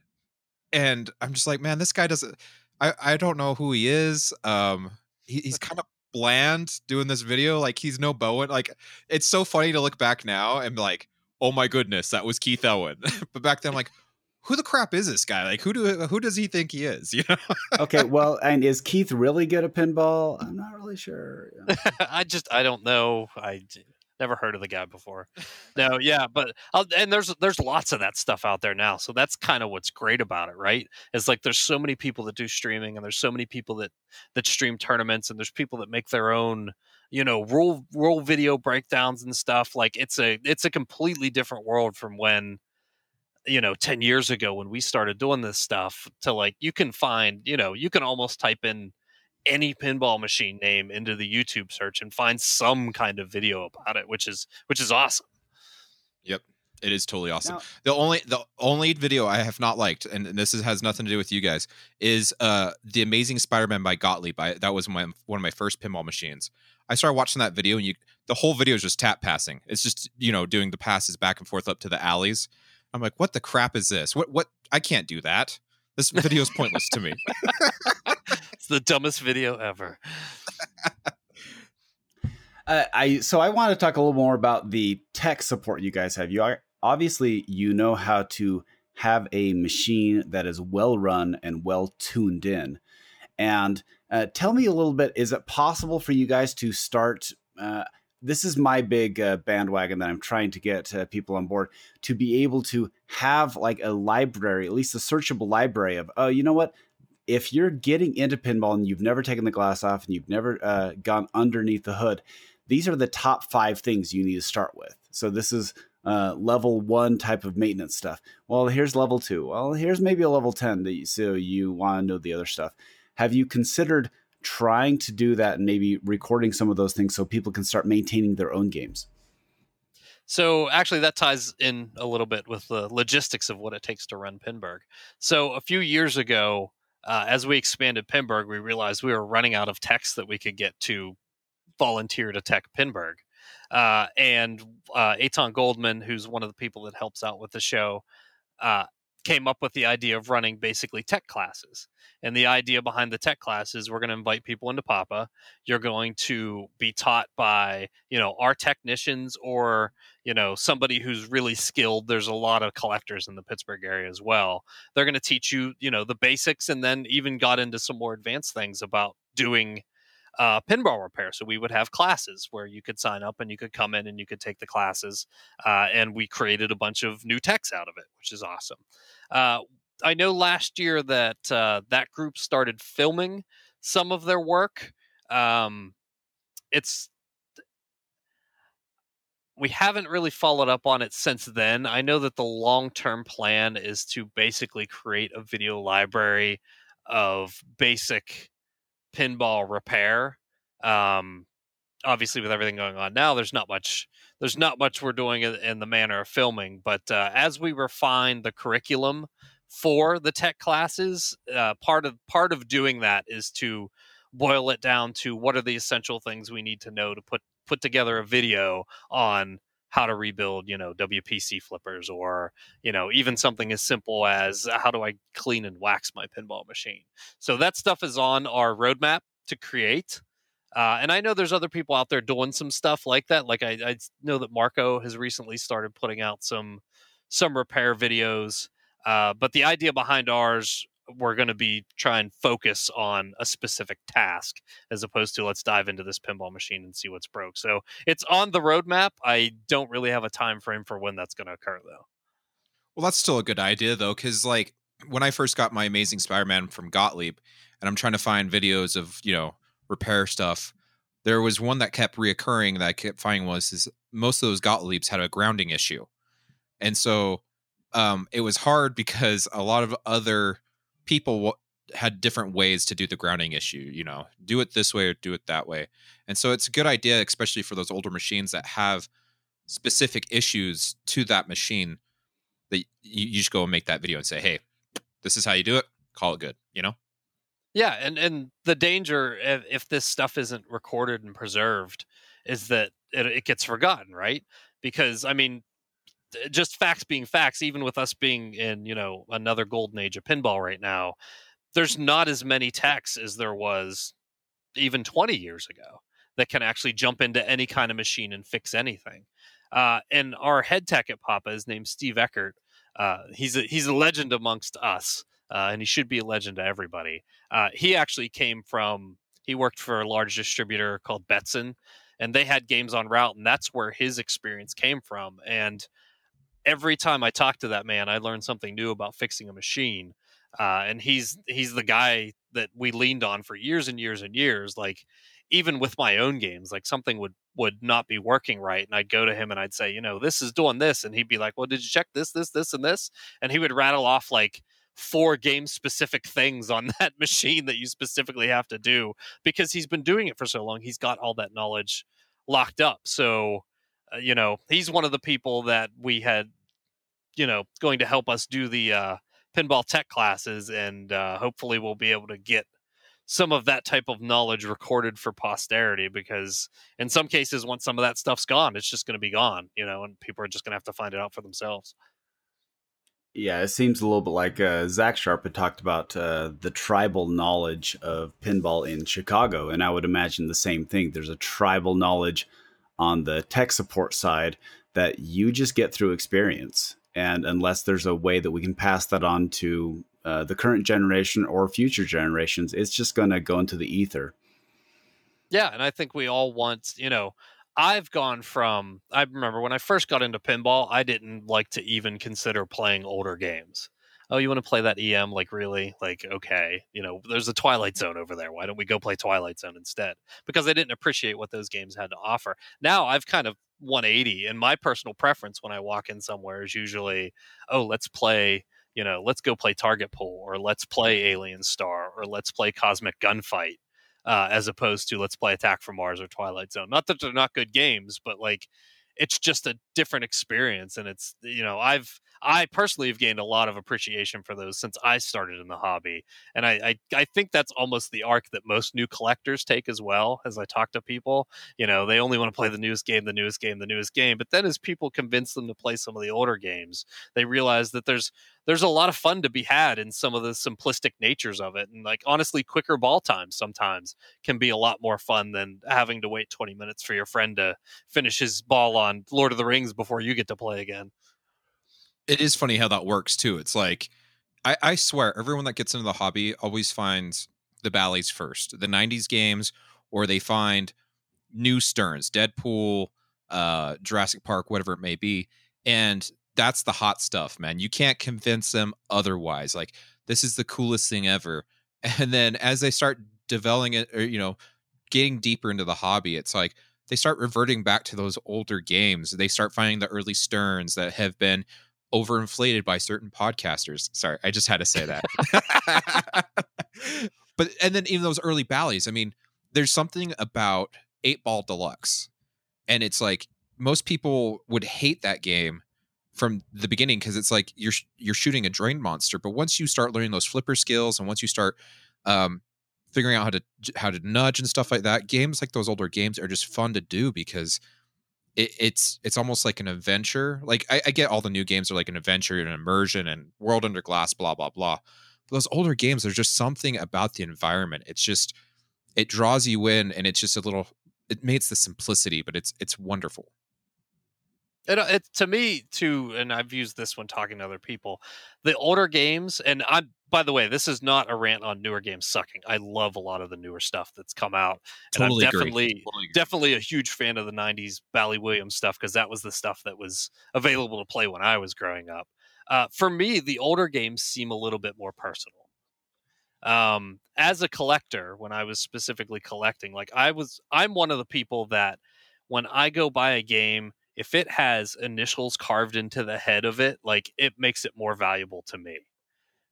and I'm just like, man, this guy doesn't. I I don't know who he is. Um, he, he's kind of bland doing this video. Like he's no Bowen. Like it's so funny to look back now and like oh my goodness, that was Keith Elwin. [laughs] but back then, I'm like, who the crap is this guy? Like, who do who does he think he is? [laughs] You know? okay, well, and is Keith really good at pinball? I'm not really sure. [laughs] I just I don't know. I never heard of the guy before. No, yeah, but uh, and there's there's lots of that stuff out there now. So that's kind of what's great about it, right? It's like there's so many people that do streaming, and there's so many people that that stream tournaments, and there's people that make their own you know rule rule video breakdowns and stuff like it's a it's a completely different world from when you know 10 years ago when we started doing this stuff to like you can find you know you can almost type in any pinball machine name into the youtube search and find some kind of video about it which is which is awesome. Yep it is totally awesome. Now, the only the only video I have not liked, and this is, has nothing to do with you guys, is uh the Amazing Spider-Man by Gottlieb. I, that was my one of my first pinball machines. I started watching that video, and you the whole video is just tap passing. It's just you know doing the passes back and forth up to the alleys. I'm like, what the crap is this? What what? I can't do that. This video is pointless to me. [laughs] it's the dumbest video ever. [laughs] Uh, I so I want to talk a little more about the tech support you guys have. You are obviously you know how to have a machine that is well run and well tuned in. And uh, tell me a little bit: Is it possible for you guys to start? Uh, this is my big uh, bandwagon that I'm trying to get uh, people on board to be able to have like a library, at least a searchable library of, oh, you know what? If you're getting into pinball and you've never taken the glass off and you've never uh, gone underneath the hood, these are the top five things you need to start with. So this is uh, level one type of maintenance stuff. Well, here's level two. Well, here's maybe a level 10 that you, so you want to know the other stuff. Have you considered trying to do that and maybe recording some of those things so people can start maintaining their own games? So actually, that ties in a little bit with the logistics of what it takes to run Pinburgh. So a few years ago, uh, as we expanded Pinburgh, we realized we were running out of techs that we could get to volunteer to tech Pinburgh. Uh, and uh, Eitan Goldman, who's one of the people that helps out with the show, uh, came up with the idea of running basically tech classes. And the idea behind the tech class is we're going to invite people into Papa. You're going to be taught by, you know, our technicians or, you know, somebody who's really skilled. There's a lot of collectors in the Pittsburgh area as well. They're going to teach you, you know, the basics and then even got into some more advanced things about doing uh, pinball repair. So we would have classes where you could sign up and you could come in and you could take the classes. Uh, and we created a bunch of new techs out of it, which is awesome. Uh, I know last year that uh, that group started filming some of their work. Um, it's we haven't really followed up on it since then. I know that the long term plan is to basically create a video library of basic pinball repair. Um, obviously, with everything going on now, there's not much. There's not much we're doing in the manner of filming, but uh, as we refine the curriculum for the tech classes. Uh, part of part of doing that is to boil it down to what are the essential things we need to know to put put together a video on how to rebuild, you know, WPC flippers or, you know, even something as simple as how do I clean and wax my pinball machine. So that stuff is on our roadmap to create. Uh, and I know there's other people out there doing some stuff like that. Like I, I know that Marco has recently started putting out some some repair videos uh, but the idea behind ours, we're going to be try and focus on a specific task as opposed to let's dive into this pinball machine and see what's broke. So it's on the roadmap. I don't really have a time frame for when that's going to occur though. Well, that's still a good idea though, because like when I first got my Amazing Spider-Man from Gottlieb, and I'm trying to find videos of you know repair stuff. There was one that kept reoccurring that I kept finding was is most of those Gottliebs had a grounding issue, and so um, it was hard because a lot of other people had different ways to do the grounding issue. You know, do it this way or do it that way. And so it's a good idea, especially for those older machines that have specific issues to that machine. That you, you just go and make that video and say, "Hey, this is how you do it. Call it good." You know. Yeah, and and the danger if, if this stuff isn't recorded and preserved is that it, it gets forgotten, right? Because I mean, just facts being facts, even with us being in, you know, another golden age of pinball right now, there's not as many techs as there was even 20 years ago that can actually jump into any kind of machine and fix anything. Uh, and our head tech at Papa is named Steve Eckert. Uh, he's a he's a legend amongst us, uh, and he should be a legend to everybody. Uh, he actually came from he worked for a large distributor called Betson, and they had games on route, and that's where his experience came from. And every time I talk to that man, I learn something new about fixing a machine. Uh, and he's he's the guy that we leaned on for years and years and years. Like even with my own games, like something would would not be working right, and I'd go to him and I'd say, you know, this is doing this, and he'd be like, well, did you check this, this, this, and this? And he would rattle off like four game specific things on [laughs] that machine that you specifically have to do because he's been doing it for so long. He's got all that knowledge locked up. So, you know, he's one of the people that we had, you know, going to help us do the uh, pinball tech classes, and uh, hopefully we'll be able to get some of that type of knowledge recorded for posterity because in some cases once some of that stuff's gone it's just going to be gone you know and people are just going to have to find it out for themselves yeah, it seems a little bit like uh, Zach Sharpe had talked about uh, the tribal knowledge of pinball in Chicago, and I would imagine the same thing. There's a tribal knowledge on the tech support side that you just get through experience, and unless there's a way that we can pass that on to uh, the current generation or future generations, it's just going to go into the ether. Yeah, and I think we all want, you know, I've gone from I remember when I first got into pinball, I didn't like to even consider playing older games. Oh, you want to play that EM? Like really? Like okay, you know, there's a Twilight Zone over there. Why don't we go play Twilight Zone instead? Because I didn't appreciate what those games had to offer. Now I've kind of 180, and my personal preference when I walk in somewhere is usually, oh, let's play. You know, let's go play Target Pool, or let's play Alien Star, or let's play Cosmic Gunfight uh, as opposed to let's play Attack from Mars or Twilight Zone. Not that they're not good games, but like it's just a different experience, and it's you know I've I personally have gained a lot of appreciation for those since I started in the hobby, and I, I, I think that's almost the arc that most new collectors take as well. As I talk to people, you know, they only want to play the newest game, the newest game, the newest game. But then as people convince them to play some of the older games, they realize that there's there's a lot of fun to be had in some of the simplistic natures of it. And like honestly, quicker ball times sometimes can be a lot more fun than having to wait 20 minutes for your friend to finish his ball on Lord of the Rings before you get to play again it is funny how that works too. It's like I, I swear everyone that gets into the hobby always finds the Bally's first, the '90s games, or they find new Sterns, Deadpool, uh, Jurassic Park, whatever it may be, and that's the hot stuff, man. You can't convince them otherwise. Like this is the coolest thing ever. [laughs] And then as they start developing it, or you know, getting deeper into the hobby, it's like they start reverting back to those older games. They start finding the early Sterns that have been overinflated by certain podcasters. Sorry, I just had to say that. [laughs] [laughs] but and then even those early Bally's, I mean, there's something about 8 Ball Deluxe. And it's like most people would hate that game from the beginning because it's like you're you're shooting a drain monster, but once you start learning those flipper skills and once you start um, figuring out how to how to nudge and stuff like that, games like those older games are just fun to do because it, it's it's almost like an adventure. Like I, I, get all the new games are like an adventure and immersion and world under glass, blah blah blah. But those older games, there's just something about the environment. It's just it draws you in, and it's just a little. It makes the simplicity, but it's it's wonderful. It, uh, it to me too, and I've used this when talking to other people. The older games, and I'm by the way, this is not a rant on newer games sucking. I love a lot of the newer stuff that's come out, and totally I'm definitely totally definitely a huge fan of the '90s Bally Williams stuff because that was the stuff that was available to play when I was growing up. Uh, for me, the older games seem a little bit more personal. Um, as a collector, when I was specifically collecting, like I was, I'm one of the people that when I go buy a game if it has initials carved into the head of it, like it makes it more valuable to me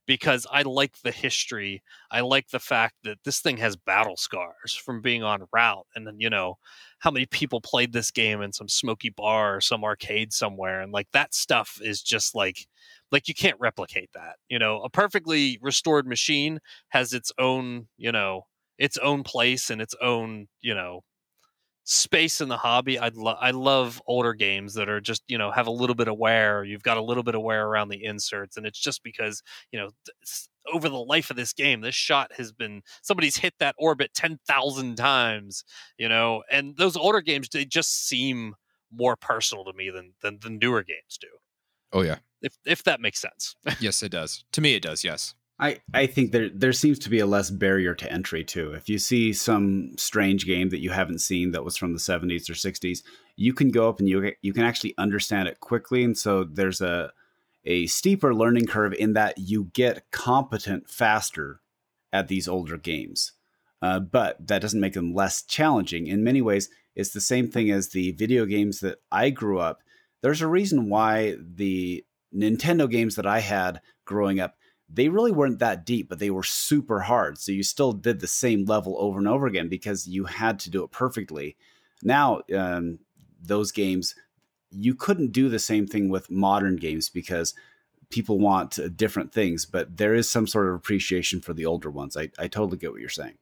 because I like the history. I like the fact that this thing has battle scars from being on route. And then, you know, how many people played this game in some smoky bar or some arcade somewhere. And like that stuff is just like, like you can't replicate that. You know, a perfectly restored machine has its own, you know, its own place and its own, you know, space in the hobby. I lo- I love older games that are just you know have a little bit of wear. You've got a little bit of wear around the inserts, and it's just because you know over the life of this game, this shot has been somebody's hit that orbit ten thousand times. You know, and those older games they just seem more personal to me than than the newer games do. Oh yeah. If if that makes sense. [laughs] yes, it does. To me, it does. Yes. I, I think there there seems to be a less barrier to entry too. If you see some strange game that you haven't seen that was from the 70s or 60s, you can go up and you you can actually understand it quickly and so there's a a steeper learning curve in that you get competent faster at these older games. Uh, but that doesn't make them less challenging. In many ways, it's the same thing as the video games that I grew up. There's a reason why the Nintendo games that I had growing up, they really weren't that deep, but they were super hard. So you still did the same level over and over again because you had to do it perfectly. Now, um, those games, you couldn't do the same thing with modern games because people want different things, but there is some sort of appreciation for the older ones. I, I totally get what you're saying.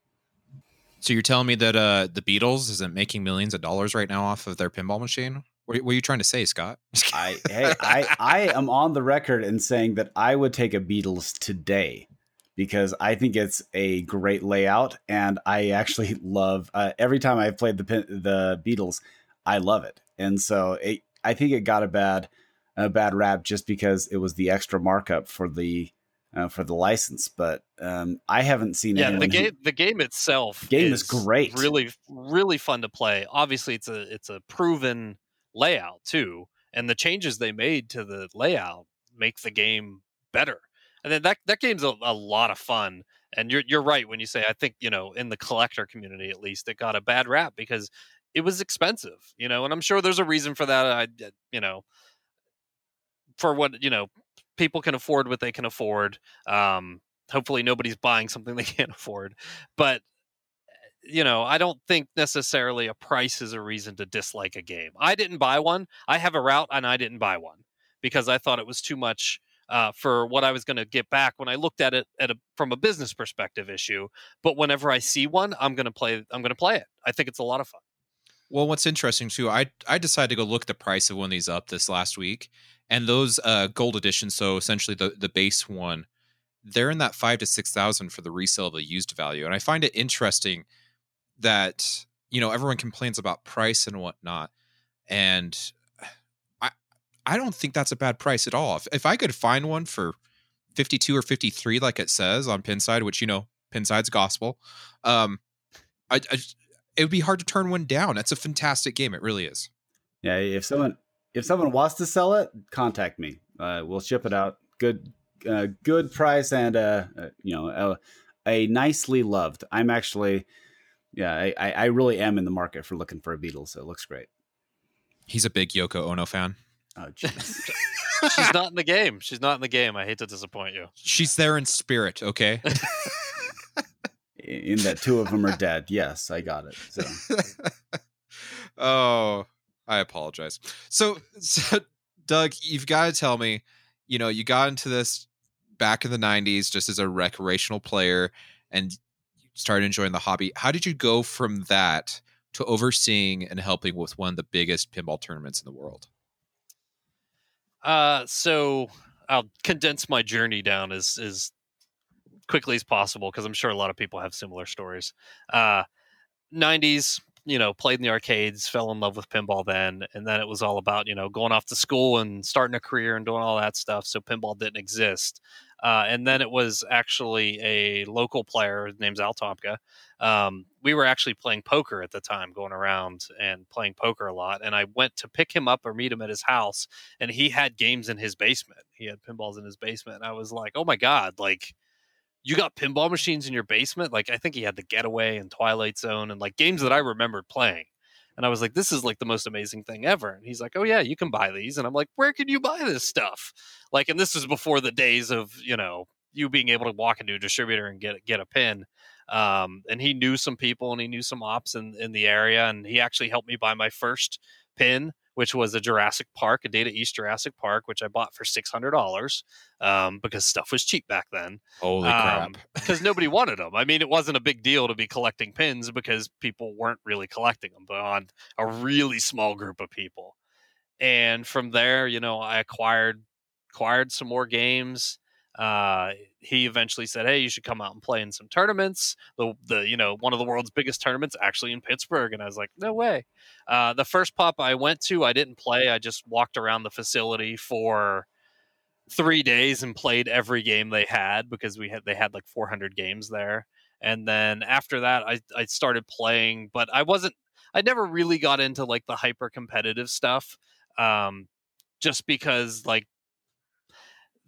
So you're telling me that uh, the Beatles isn't making millions of dollars right now off of their pinball machine? What, what are you trying to say, Scott? [laughs] I hey, I [laughs] I am on the record in saying that I would take a Beatles today because I think it's a great layout, and I actually [laughs] love uh, every time I've played the the Beatles, I love it, and so it, I think it got a bad a bad rap just because it was the extra markup for the uh, for the license. But um, I haven't seen. Yeah, the game who, the game itself game is, is, great. Really, really fun to play. Obviously, it's a it's a proven layout too, and the changes they made to the layout make the game better. And then that that game's a, a lot of fun. And you're you're right when you say I think you know in the collector community at least it got a bad rap because it was expensive, you know, and I'm sure there's a reason for that. I, you know, for what you know, people can afford what they can afford. Um, hopefully, nobody's buying something they [laughs] can't afford. But you know, I don't think necessarily a price is a reason to dislike a game. I didn't buy one. I have a route, and I didn't buy one because I thought it was too much. Uh, for what I was going to get back when I looked at it at a, from a business perspective issue, but whenever I see one, I'm going to play. I'm going to play it. I think it's a lot of fun. Well, what's interesting too, I I decided to go look the price of one of these up this last week, and those uh, gold editions, so essentially the the base one, they're in that five to six thousand for the resale of the used value, and I find it interesting that you know everyone complains about price and whatnot, and I I don't think that's a bad price at all. If, if I could find one for fifty two or fifty three, like it says on Pinside, which you know Pinside's gospel, um, I, I it would be hard to turn one down. That's a fantastic game. It really is. Yeah, if someone if someone wants to sell it, contact me. Uh, we'll ship it out. Good, uh, good price and uh, uh you know a, a, nicely loved. I'm actually, yeah, I, I really am in the market for looking for a Beetle. So it looks great. He's a big Yoko Ono fan. Oh, jeez. [laughs] She's not in the game. She's not in the game. I hate to disappoint you. She's there in spirit. Okay. [laughs] in that two of them are dead. Yes, I got it. So. [laughs] oh, I apologize. So, so, Doug, you've got to tell me, you know, you got into this back in the 90s just as a recreational player and started enjoying the hobby. How did you go from that to overseeing and helping with one of the biggest pinball tournaments in the world? Uh, so I'll condense my journey down as as quickly as possible because I'm sure a lot of people have similar stories. Uh, 90s, you know, played in the arcades, fell in love with pinball then, and then it was all about you know going off to school and starting a career and doing all that stuff. So pinball didn't exist, uh, and then it was actually a local player. His name's Al Tomka. Um, we were actually playing poker at the time, going around and playing poker a lot. And I went to pick him up or meet him at his house, and he had games in his basement. He had pinballs in his basement, and I was like, "Oh my god!" Like you got pinball machines in your basement. Like I think he had the Getaway and Twilight Zone and like games that I remembered playing. And I was like, this is like the most amazing thing ever. And he's like, oh yeah, you can buy these. And I'm like, where can you buy this stuff? Like, and this was before the days of you know you being able to walk into a distributor and get get a pin. Um, and he knew some people and he knew some ops in in the area, and he actually helped me buy my first pin which was a Jurassic Park, a Data East Jurassic Park, which I bought for six hundred dollars um, because stuff was cheap back then. Holy um, crap! [laughs] Because nobody wanted them. I mean, it wasn't a big deal to be collecting pins because people weren't really collecting them beyond a really small group of people. And from there, you know, I acquired acquired some more games. Uh, he eventually said, "Hey, you should come out and play in some tournaments." The the you know one of the world's biggest tournaments actually in Pittsburgh, and I was like, "No way!" Uh, the first pop I went to, I didn't play. I just walked around the facility for three days and played every game they had because we had they had like 400 games there. And then after that, I I started playing, but I wasn't. I never really got into like the hyper competitive stuff, um, just because like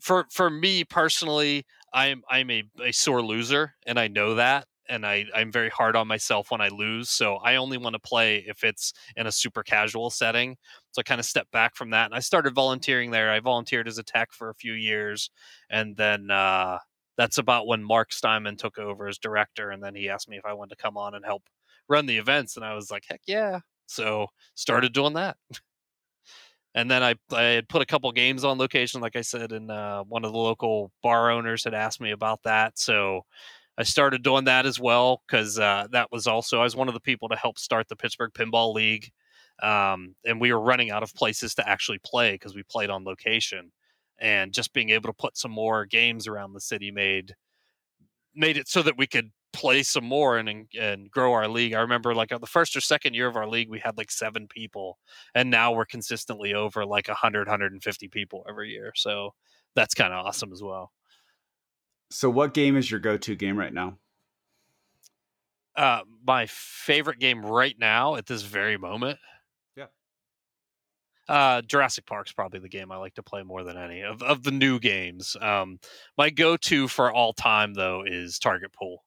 for for me personally, I'm I'm a, a sore loser, and I know that, and I I'm very hard on myself when I lose. So I only want to play if it's in a super casual setting. So I kind of stepped back from that, and I started volunteering there. I volunteered as a tech for a few years, and then uh, that's about when Mark Steinman took over as director, and then he asked me if I wanted to come on and help run the events, and I was like, heck yeah! So started doing that. And then I, I had put a couple games on location, like I said, and uh, one of the local bar owners had asked me about that. So I started doing that as well because uh, that was also I was one of the people to help start the Pittsburgh Pinball League, um, and we were running out of places to actually play because we played on location, and just being able to put some more games around the city made made it so that we could play some more and and grow our league. I remember like uh, the first or second year of our league, we had like seven people, and now we're consistently over like 100, 150 people every year. So that's kind of awesome as well. So, what game is your go-to game right now? Uh, my favorite game right now at this very moment. Yeah. Uh, Jurassic Park's probably the game I like to play more than any of, of the new games. Um, my go-to for all time though is Target Pool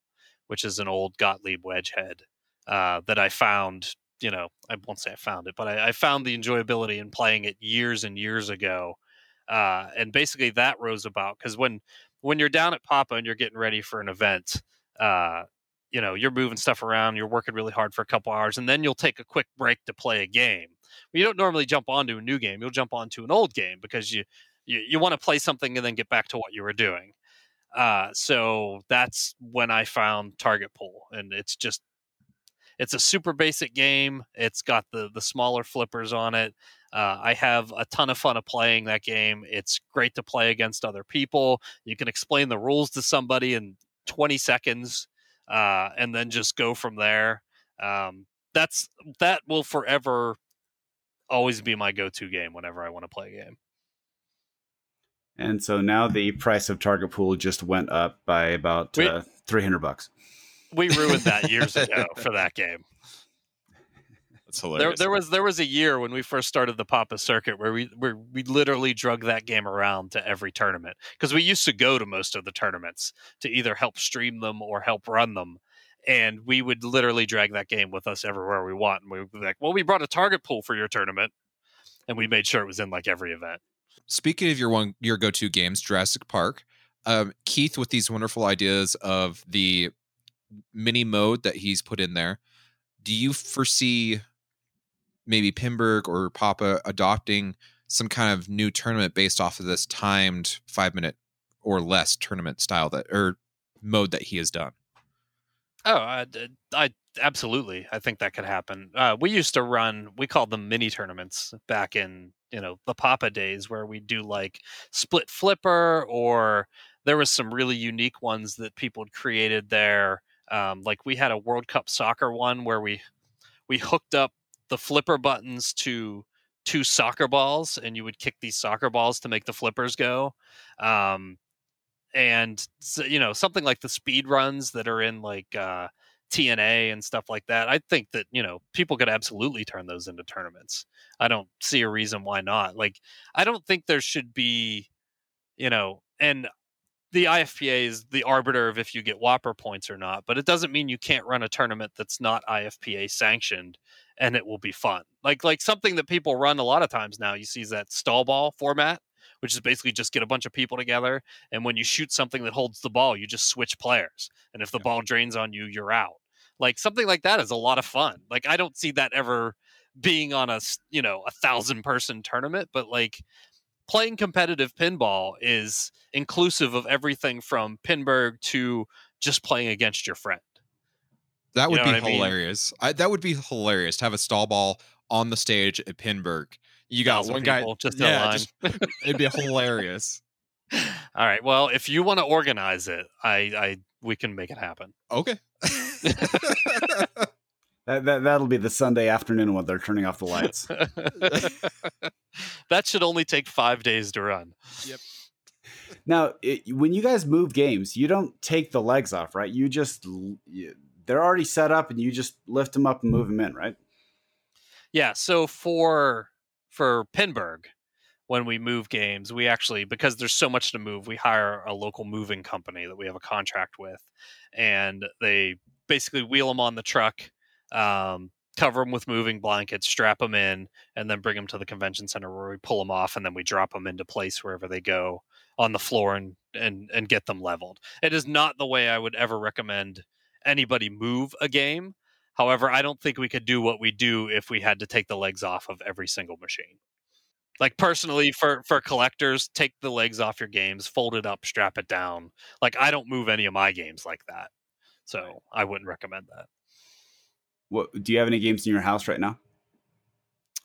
which is an old Gottlieb wedgehead uh, that I found. You know, I won't say I found it, but I, I found the enjoyability in playing it years and years ago. Uh, and basically, that rose about because when when you're down at Papa and you're getting ready for an event, uh, you know, you're moving stuff around, you're working really hard for a couple hours, and then you'll take a quick break to play a game. Well, you don't normally jump onto a new game; you'll jump onto an old game because you you, you want to play something and then get back to what you were doing. Uh, so that's when I found Target Pool, and it's just it's a super basic game. It's got the the smaller flippers on it. Uh, I have a ton of fun of playing that game. It's great to play against other people. You can explain the rules to somebody in 20 seconds, uh, and then just go from there. Um, that's that will forever always be my go-to game whenever I want to play a game. And so now the price of Target Pool just went up by about we, uh, 300 bucks. We ruined that years ago [laughs] for that game. That's hilarious. There, there, was there was a year when we first started the Papa circuit where we where we literally drug that game around to every tournament because we used to go to most of the tournaments to either help stream them or help run them. And we would literally drag that game with us everywhere we want. And we would be like, well, we brought a target pool for your tournament. And we made sure it was in like every event speaking of your one your go-to games jurassic park um, keith with these wonderful ideas of the mini mode that he's put in there do you foresee maybe pinburgh or papa adopting some kind of new tournament based off of this timed five minute or less tournament style that or mode that he has done? Oh i, I absolutely i think that could happen. Uh, we used to run we called them mini tournaments back in you know the papa days where we do like split flipper or there was some really unique ones that people had created there. Um, like we had a world cup soccer one where we we hooked up the flipper buttons to two soccer balls and you would kick these soccer balls to make the flippers go. Um, and you know something like the speed runs that are in like uh, TNA and stuff like that. I think that, you know, people could absolutely turn those into tournaments. I don't see a reason why not. Like, I don't think there should be, you know, and the IFPA is the arbiter of if you get WPPR points or not, but it doesn't mean you can't run a tournament that's not IFPA sanctioned and it will be fun. Like like something that people run a lot of times now, you see that stall ball format which is basically just get a bunch of people together. And when you shoot something that holds the ball, you just switch players. And if the ball drains on you, you're out. Like something like that is a lot of fun. Like I don't see that ever being on a you know a thousand person tournament, but like playing competitive pinball is inclusive of everything from Pinburgh to just playing against your friend. That would you know be hilarious. I mean? I, that would be hilarious to have a stall ball on the stage at Pinburgh you got one guy just yeah, just, it'd be hilarious. [laughs] All right. Well, if you want to organize it, I, I we can make it happen. Okay. [laughs] [laughs] That, that that'll be the Sunday afternoon when they're turning off the lights. that should only take five days to run. Yep. Now, it, when you guys move games, you don't take the legs off, right? You just you, they're already set up, and you just lift them up and move them in, right? Yeah. So for for Pinburgh, when we move games, we actually because there's so much to move, we hire a local moving company that we have a contract with, and they basically wheel them on the truck um, cover them with moving blankets, strap them in, and then bring them to the convention center where we pull them off and then we drop them into place wherever they go on the floor and and and get them leveled. It is not the way I would ever recommend anybody move a game. However, I don't think we could do what we do if we had to take the legs off of every single machine. Like personally for for collectors, take the legs off your games, fold it up, strap it down. Like I don't move any of my games like that. So, I wouldn't recommend that. What do you have any games in your house right now?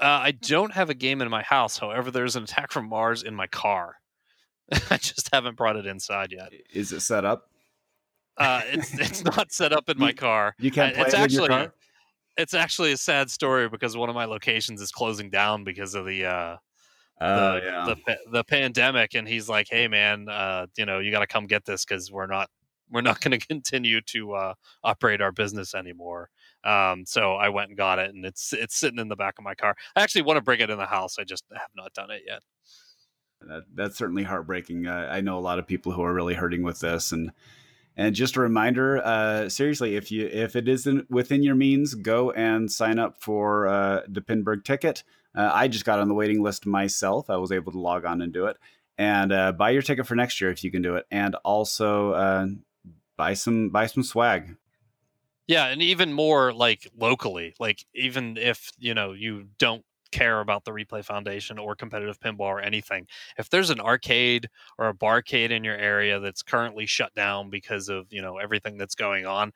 Uh, I don't have a game in my house. However, there's an attack from Mars in my car. [laughs] I just haven't brought it inside yet. Is it set up? Uh, it's it's not set up in my car. You can't play it's it actually, your car. It's actually a sad story because one of my locations is closing down because of the uh, Oh the, yeah. the the pandemic, and he's like, "Hey, man, uh, you know, you got to come get this because we're not we're not [laughs] going to continue to uh, operate our business anymore." Um, so I went and got it, and it's it's sitting in the back of my car. I actually want to bring it in the house. I just have not done it yet. That, that's certainly heartbreaking. Uh, I know a lot of people who are really hurting with this, and and just a reminder, uh, seriously, if you if it isn't within your means, go and sign up for uh, the Pinburgh ticket. Uh, I just got on the waiting list myself. I was able to log on and do it, and uh, buy your ticket for next year if you can do it, and also uh, buy some buy some swag. Yeah, and even more like locally, like even if you know you don't care about the Replay Foundation or competitive pinball or anything, if there's an arcade or a barcade in your area that's currently shut down because of you know everything that's going on,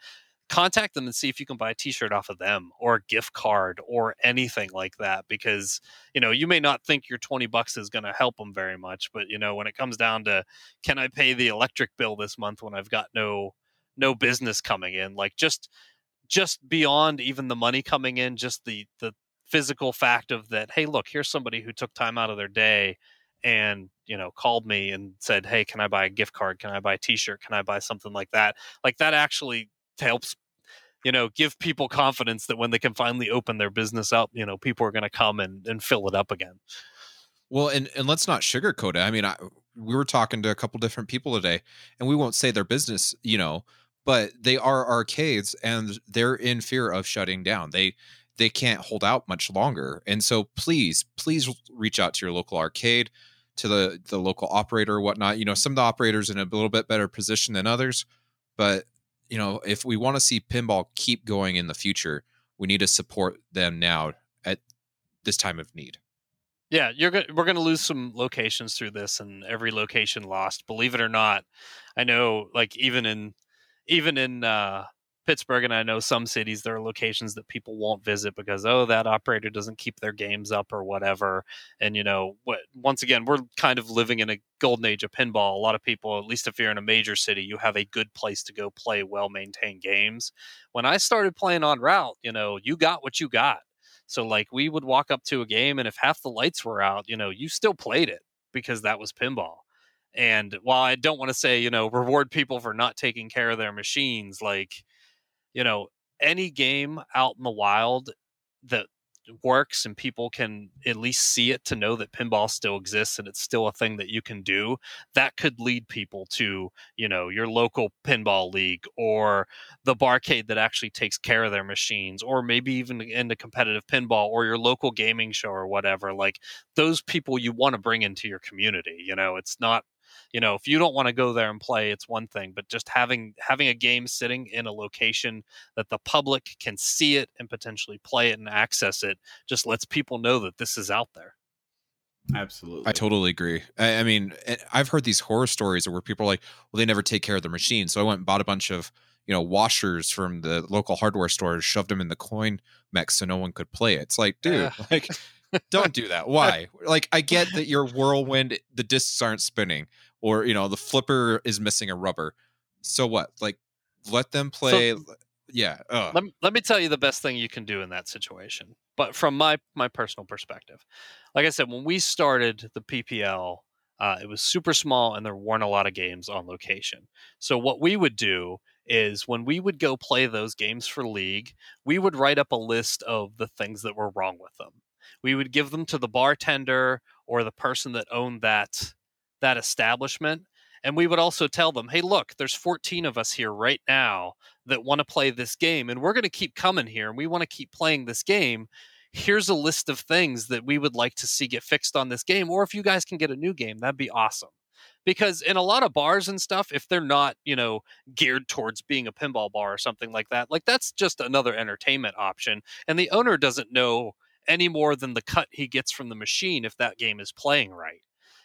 contact them and see if you can buy a T-shirt off of them or a gift card or anything like that. Because you know you may not think your twenty bucks is going to help them very much, but you know when it comes down to can I pay the electric bill this month when I've got no no business coming in like just just beyond even the money coming in just the the physical fact of that hey look here's somebody who took time out of their day and you know called me and said hey can i buy a gift card can i buy a t-shirt can i buy something like that like that actually helps you know give people confidence that when they can finally open their business up you know people are going to come and, and fill it up again Well, and and let's not sugarcoat it. I mean, I, we were talking to a couple different people today, and we won't say their business, you know, but they are arcades, and they're in fear of shutting down. They they can't hold out much longer, and so please, please reach out to your local arcade, to the the local operator or whatnot. You know, some of the operators in a little bit better position than others, but you know, if we want to see pinball keep going in the future, we need to support them now at this time of need. Yeah, you're go- we're going to lose some locations through this, and every location lost. Believe it or not, I know. Like even in even in uh, Pittsburgh, and I know some cities there are locations that people won't visit because oh that operator doesn't keep their games up or whatever. And you know what? Once again, we're kind of living in a golden age of pinball. A lot of people, at least if you're in a major city, you have a good place to go play well maintained games. When I started playing on route, you know, you got what you got. So like we would walk up to a game and if half the lights were out, you know, you still played it because that was pinball. And while I don't want to say, you know, reward people for not taking care of their machines, like, you know, any game out in the wild that works and people can at least see it to know that pinball still exists and it's still a thing that you can do that could lead people to you know your local pinball league or the barcade that actually takes care of their machines or maybe even into competitive pinball or your local gaming show or whatever like those people you want to bring into your community you know? It's not you know if you don't want to go there and play it's one thing but just having having a game sitting in a location that the public can see it and potentially play it and access it just lets people know that this is out there Absolutely. I totally agree. I, I mean, eh, I've heard these horror stories where people are like, well, they never take care of their machine. So I went and bought a bunch of, you know, washers from the local hardware store, shoved them in the coin mech so no one could play it. It's like, dude, Yeah. like don't do that. Why? Like, I get that your whirlwind, the discs aren't spinning, or you know, the flipper is missing a rubber. So what? Like, let them play. So, yeah. Let, let me tell you the best thing you can do in that situation. But from my my personal perspective, like I said, when we started the PPL, uh, it was super small and there weren't a lot of games on location. So what we would do is when we would go play those games for league, we would write up a list of the things that were wrong with them. We would give them to the bartender or the person that owned that that establishment and we would also tell them, "Hey, look, there's 14 of us here right now that want to play this game and we're going to keep coming here and we want to keep playing this game. Here's a list of things that we would like to see get fixed on this game or if you guys can get a new game, that'd be awesome." because in a lot of bars and stuff if they're not you know geared towards being a pinball bar or something like that like that's just another entertainment option and the owner doesn't know any more than the cut he gets from the machine if that game is playing right.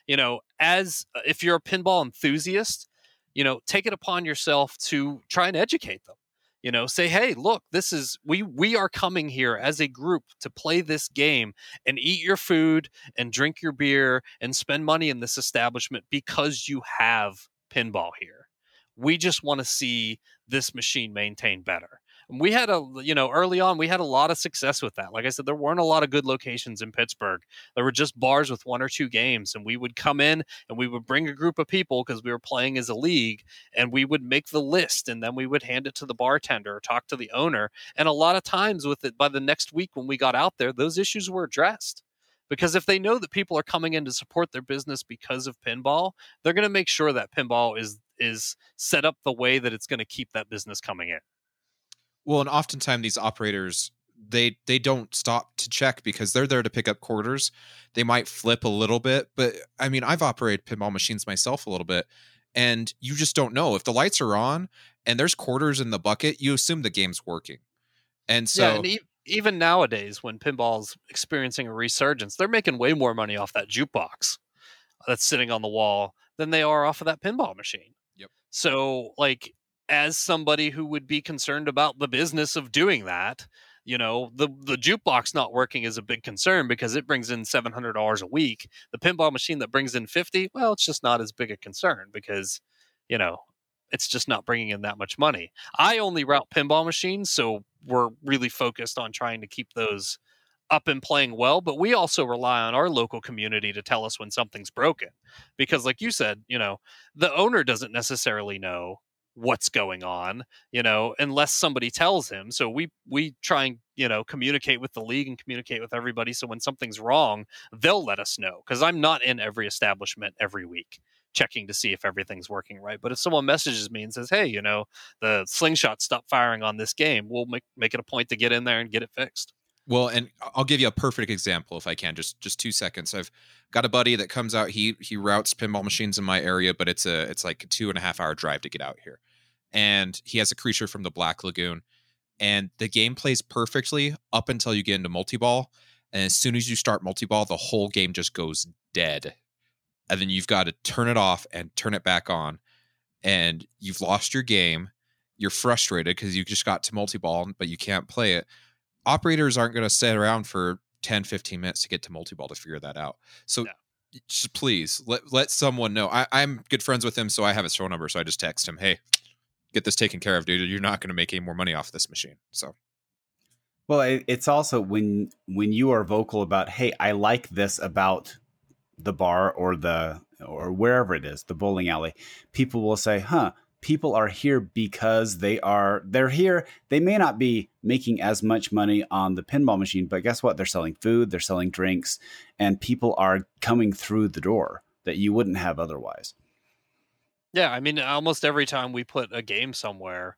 You know as uh, if you're a pinball enthusiast you know take it upon yourself to try and educate them. You know say hey look this is we we are coming here as a group to play this game and eat your food and drink your beer and spend money in this establishment because you have pinball here. We just want to see this machine maintained better we had a you know early on we had a lot of success with that. Like i said there weren't a lot of good locations in pittsburgh. There were just bars with one or two games and we would come in and we would bring a group of people because we were playing as a league and we would make the list and then we would hand it to the bartender or talk to the owner. And a lot of times with it by the next week when we got out there those issues were addressed. Because if they know that people are coming in to support their business because of pinball they're going to make sure that pinball is is set up the way that it's going to keep that business coming in well, and oftentimes these operators they they don't stop to check because they're there to pick up quarters. They might flip a little bit, but I mean, I've operated pinball machines myself a little bit, and you just don't know if the lights are on and there's quarters in the bucket. You assume the game's working, and so. Yeah, and e- even nowadays, when pinball's experiencing a resurgence, they're making way more money off that jukebox that's sitting on the wall than they are off of that pinball machine. Yep. So, like, as somebody who would be concerned about the business of doing that you know the the jukebox not working is a big concern because it brings in $700 a week. The pinball machine that brings in 50 well it's just not as big a concern because you know it's just not bringing in that much money. I only route pinball machines so we're really focused on trying to keep those up and playing well but we also rely on our local community to tell us when something's broken because like you said you know the owner doesn't necessarily know what's going on you know unless somebody tells him so we we try and you know communicate with the league and communicate with everybody so when something's wrong they'll let us know because i'm not in every establishment every week checking to see if everything's working right but if someone messages me and says hey you know the slingshot stopped firing on this game we'll make, make it a point to get in there and get it fixed well, and I'll give you a perfect example if I can, just just two seconds. I've got a buddy that comes out. He he routes pinball machines in my area, but it's a it's like a two and a half hour drive to get out here. And he has a creature from the Black Lagoon, and the game plays perfectly up until you get into multi ball. And as soon as you start multi ball, the whole game just goes dead, and then you've got to turn it off and turn it back on, and you've lost your game. You're frustrated because you just got to multi ball, but you can't play it operators aren't going to sit around for 10 15 minutes to get to multi-ball to figure that out so no. just please let, let someone know I, i'm good friends with him so i have his phone number so i just text him hey get this taken care of dude you're not going to make any more money off this machine so. Well it's also when when you are vocal about hey i like this about the bar or the or wherever it is the bowling alley people will say huh people are here because they are they're here. They may not be making as much money on the pinball machine but guess what? They're selling food they're selling drinks and people are coming through the door that you wouldn't have otherwise yeah i mean almost every time we put a game somewhere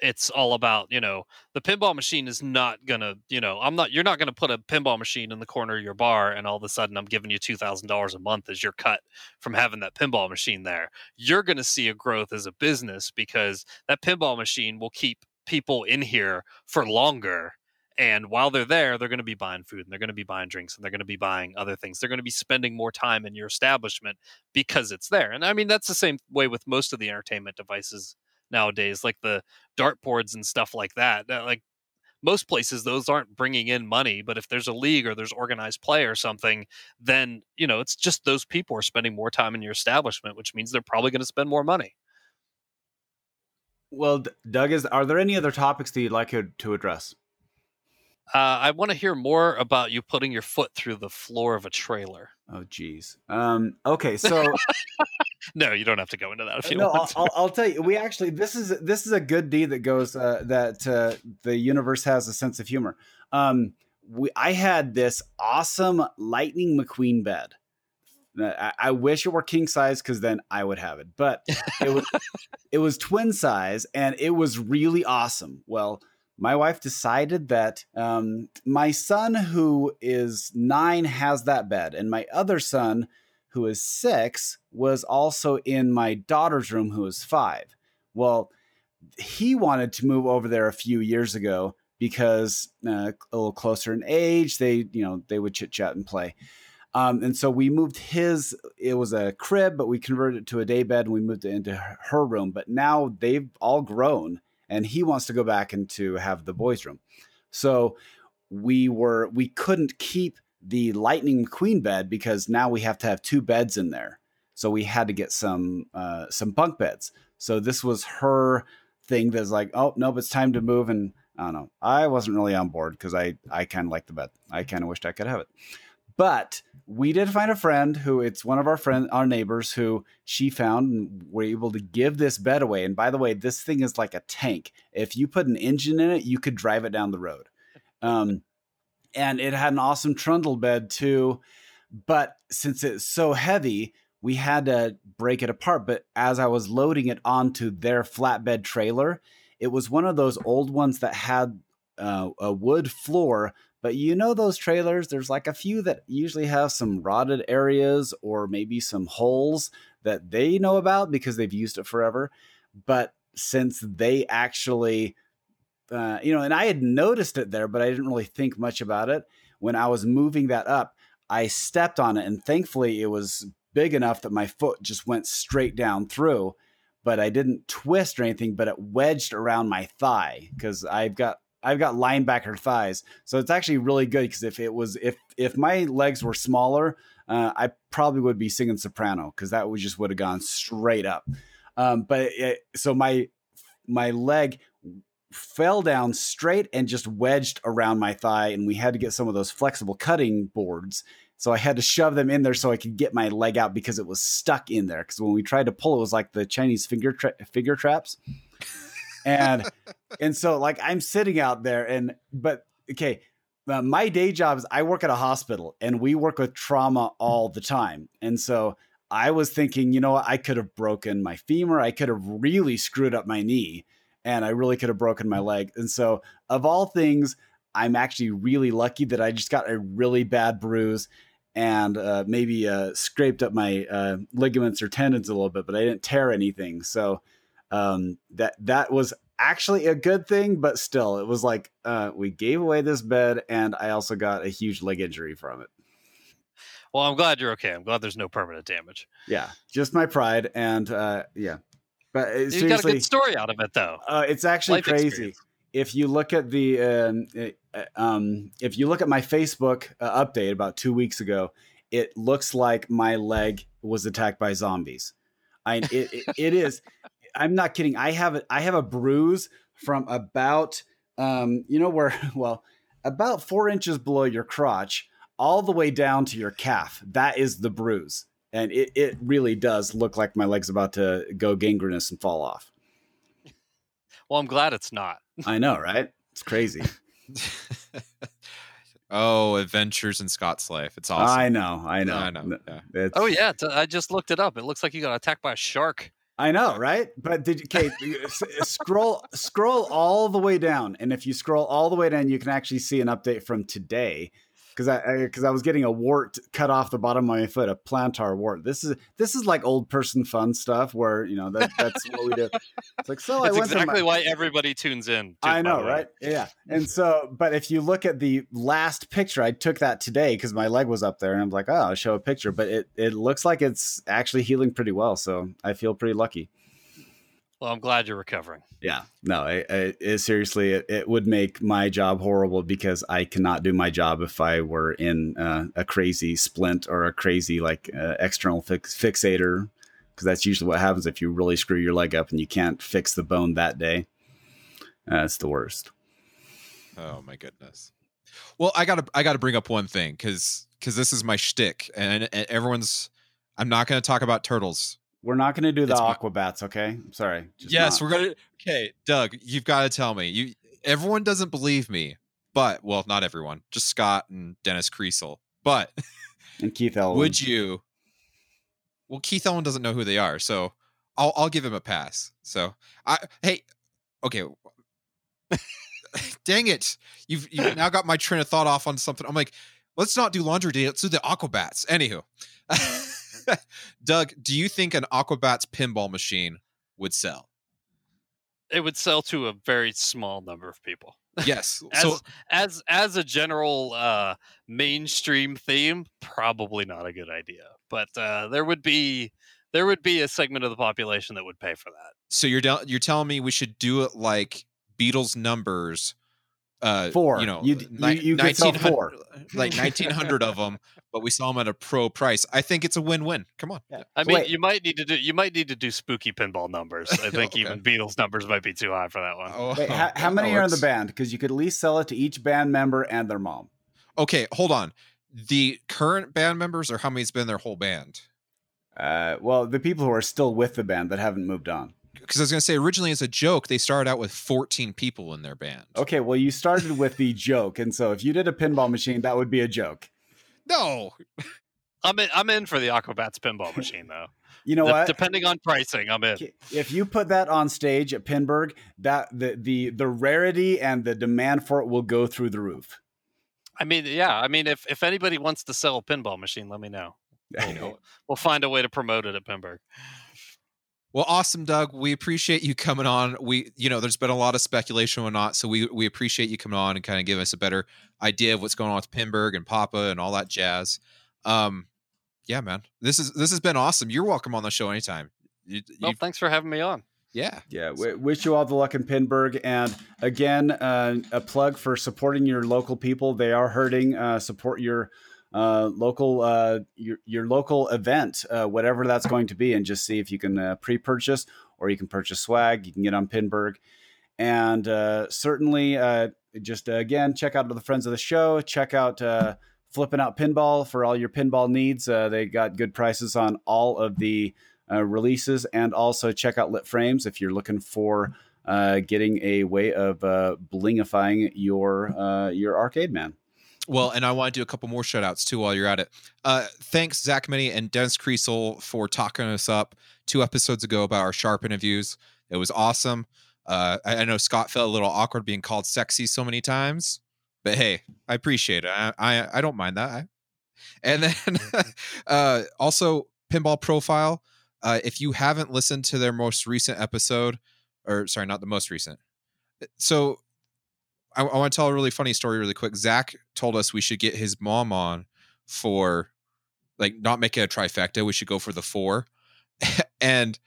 it's all about you know the pinball machine is not gonna you know i'm not you're not gonna put a pinball machine in the corner of your bar and all of a sudden i'm giving you $2000 a month as your cut from having that pinball machine there. You're gonna see a growth as a business because that pinball machine will keep people in here for longer and while they're there they're going to be buying food and they're going to be buying drinks and they're going to be buying other things. They're going to be spending more time in your establishment because it's there. And i mean that's the same way with most of the entertainment devices nowadays, like the dartboards and stuff like that. like most places those aren't bringing in money but if there's a league or there's organized play or something then you know it's just those people are spending more time in your establishment which means they're probably going to spend more money. Well doug is are there any other topics that you'd like to address uh, I want to hear more about you putting your foot through the floor of a trailer. Oh, geez. Um, okay, so [laughs] no, you don't have to go into that if you no, want. I'll, I'll, tell you. We actually this is this is a good deed that goes uh, that uh, the universe has a sense of humor. Um, we I had this awesome Lightning McQueen bed. I, I wish it were king size because then I would have it, but it was [laughs] it was twin size and it was really awesome. Well my wife decided that um, my son, who is nine, has that bed, and my other son, who is six, was also in my daughter's room, who is five. Well, he wanted to move over there a few years ago because uh, a little closer in age, they you know they would chit chat and play. Um, and so we moved his. It was a crib, but we converted it to a day bed, and we moved it into her room. But now they've all grown and he wants to go back and to have the boys' room. So we were we couldn't keep the Lightning Queen bed because now we have to have two beds in there. So we had to get some uh, some bunk beds. So this was her thing that's like, oh nope, it's time to move. And I don't know. I wasn't really on board because I I kind of liked the bed. I kind of wished I could have it. But we did find a friend who it's one of our friend our neighbors who she found and were able to give this bed away. And by the way, this thing is like a tank. If you put an engine in it, you could drive it down the road. Um, and it had an awesome trundle bed too. But since it's so heavy, we had to break it apart. But as I was loading it onto their flatbed trailer, it was one of those old ones that had uh, a wood floor but you know those trailers, there's like a few that usually have some rotted areas or maybe some holes that they know about because they've used it forever. But since they actually, uh, you know, and I had noticed it there, but I didn't really think much about it. When I was moving that up, I stepped on it, and thankfully it was big enough that my foot just went straight down through. But I didn't twist or anything, but it wedged around my thigh because I've got I've got linebacker thighs, so it's actually really good because if it was if if my legs were smaller, uh, I probably would be singing soprano because that would just would have gone straight up. Um, but it, so my my leg fell down straight and just wedged around my thigh, and we had to get some of those flexible cutting boards. So I had to shove them in there so I could get my leg out because it was stuck in there. Because when we tried to pull, it was like the Chinese finger tra- finger traps and and so like I'm sitting out there and but okay, uh, my day job is I work at a hospital and we work with trauma all the time. And so I was thinking, you know, I could have broken my femur, I could have really screwed up my knee, and I really could have broken my leg. And so of all things, I'm actually really lucky that I just got a really bad bruise and uh, maybe uh, scraped up my uh, ligaments or tendons a little bit, but I didn't tear anything. So um, that that was actually a good thing, but still, it was like uh, we gave away this bed, and I also got a huge leg injury from it. Well, I'm glad you're okay. I'm glad there's no permanent damage. Yeah, just my pride, and uh, yeah. But uh, you got a good story out of it, though. Uh, it's actually Life crazy. Experience. If you look at the, um, uh, um, if you look at my Facebook uh, update about two weeks ago, it looks like my leg was attacked by zombies. I it, it, it is. I'm not kidding. I have a, I have a bruise from about um, you know where [laughs] well about four inches below your crotch all the way down to your calf. That is the bruise, and it it really does look like my leg's about to go gangrenous and fall off. [laughs] Well, I'm glad it's not. [laughs] I know, right? It's crazy. oh, adventures in Scott's life. It's awesome. I know. I know. I know. Yeah. Oh yeah, I just looked it up. It looks like you got attacked by a shark. I know, right? But did you, Kate, scroll scroll all the way down, and if you scroll all the way down, you can actually see an update from today because I because I, I, was getting a wart cut off the bottom of my foot, a plantar wart. This is this is like old person fun stuff where you know that, that's what we do. It's like so. That's I exactly my, why everybody tunes in. Too, I know, right? Yeah. And so, but if you look at the last picture, I took that today because my leg was up there, and I'm like, oh, I'll show a picture. But it it looks like it's actually healing pretty well, so I feel pretty lucky. Well, I'm glad you're recovering. Yeah, no, I, I, it, seriously, it, it, would make my job horrible because I cannot do my job if I were in uh, a crazy splint or a crazy like uh, external fix, fixator, because that's usually what happens if you really screw your leg up and you can't fix the bone that day. That's the worst. Oh my goodness. Well, I gotta I gotta bring up one thing because because this is my shtick, and, and everyone's. I'm not going to talk about turtles we're not going to do the it's aquabats, okay? I'm sorry. yes, not. we're going to. Okay, Doug, you've got to tell me. You everyone doesn't believe me, but well, not everyone. Just Scott and Dennis Kriesel. But [laughs] and Keith Elwin. Would you? Well, Keith Elwin doesn't know who they are, so I'll I'll give him a pass. So I hey, okay. [laughs] Dang it! You've you've now got my train of thought off on something. I'm like, let's not do laundry day. Let's do the aquabats. Anywho. [laughs] [laughs] Doug, do you think an Aquabats pinball machine would sell? It would sell to a very small number of people. [laughs] Yes. as, so as as a general uh, mainstream theme, probably not a good idea. But uh, there would be there would be a segment of the population that would pay for that. So you're you're telling me we should do it like Beatles numbers uh four you know you, you, you could sell four like 1900 of them [laughs] but we saw them at a pro price i think it's a win-win come on yeah. i mean Wait. you might need to do you might need to do spooky pinball numbers [laughs] i think okay. even beatles numbers might be too high for that one. Oh, Wait, [laughs] how, how many are in the band because you could at least sell it to each band member and their mom okay hold on the current band members or how many's been their whole band uh well the people who are still with the band that haven't moved on because I was going to say originally as a joke, they started out with 14 people in their band. Okay, well, you started with the [laughs] joke, and so if you did a pinball machine, that would be a joke. No, I'm in, I'm in for the Aquabats pinball machine though. You know what? Depending on pricing, I'm in. If you put that on stage at Pinburgh, that the the the rarity and the demand for it will go through the roof. I mean, yeah. I mean, if if anybody wants to sell a pinball machine, let me know. [laughs] We'll, we'll find a way to promote it at Pinburgh. Well, awesome, Doug. We appreciate you coming on. We, you know, there's been a lot of speculation or not, so we we appreciate you coming on and kind of giving us a better idea of what's going on with Pinburgh and Papa and all that jazz. Um, yeah, man, this is this has been awesome. You're welcome on the show anytime. You, well, thanks for having me on. Yeah, yeah. We wish you all the luck in Pinburgh, and again, uh, a plug for supporting your local people. They are hurting. Uh, support your uh, local uh, your your local event, uh, whatever that's going to be, and just see if you can uh, pre-purchase or you can purchase swag. You can get on Pinburgh, and uh, certainly uh, just again check out the friends of the show. Check out Flip N Out Pinball for all your pinball needs. they got good prices on all of the releases, and also check out Lit Frames if you're looking for. getting a way of blingifying your your arcade man. Well, and I want to do a couple more shout outs too while you're at it. Uh, thanks, Zach Meny and Dennis Kriesel, for talking us up two episodes ago about our Sharpe interviews. It was awesome. Uh, I, I, know Scott felt a little awkward being called sexy so many times, but hey, I appreciate it. I I, I don't mind that. I, and then [laughs] [laughs] uh, also Pinball Profile. Uh, if you haven't listened to their most recent episode, or sorry, not the most recent. So I, I want to tell a really funny story really quick. Zach told us we should get his mom on for like not make it a trifecta. We should go for the four. [laughs] and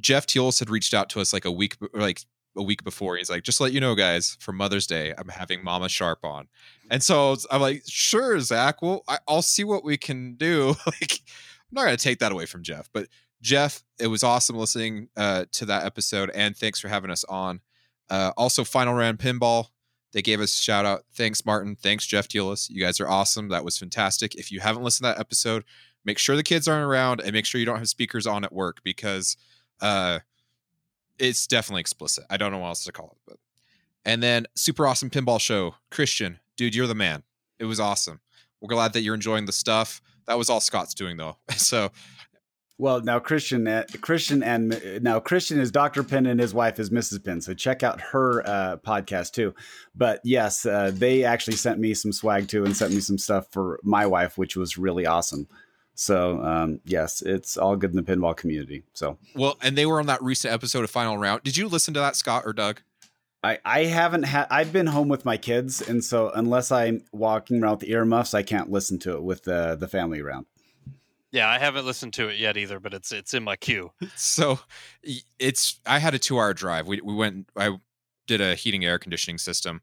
Jeff Teolis had reached out to us like a week, like a week before. He's like, just let you know, guys, for Mother's Day, I'm having Mama Sharpe on. And so I'm like, sure, Zach. Well, I, will see what we can do. [laughs] like, I'm not going to take that away from Jeff, but Jeff, it was awesome listening uh, to that episode, and thanks for having us on. Uh, also, Final Round Pinball they gave us shout out. Thanks, Martin. Thanks, Jeff Teolis. You guys are awesome. That was fantastic. If you haven't listened to that episode, make sure the kids aren't around and make sure you don't have speakers on at work because uh, it's definitely explicit. I don't know what else to call it. But and then super awesome pinball show. Christian, dude, you're the man. It was awesome. We're glad that you're enjoying the stuff. That was all Scott's doing though. [laughs] So well, now Christian, uh, Christian, and now Christian is Doctor Pin, and his wife is Mrs. Pin. So check out her uh, podcast too. But yes, uh, they actually sent me some swag too, and sent me some stuff for my wife, which was really awesome. So um, yes, it's all good in the pinball community. So well, and they were on that recent episode of Final Round. Did you listen to that, Scott or Doug? I, I haven't had I've been home with my kids, and so unless I'm walking around with earmuffs, I can't listen to it with the the family around. Yeah, I haven't listened to it yet either, but it's it's in my queue. [laughs] So it's I had a two hour drive. We we went I did a heating air conditioning system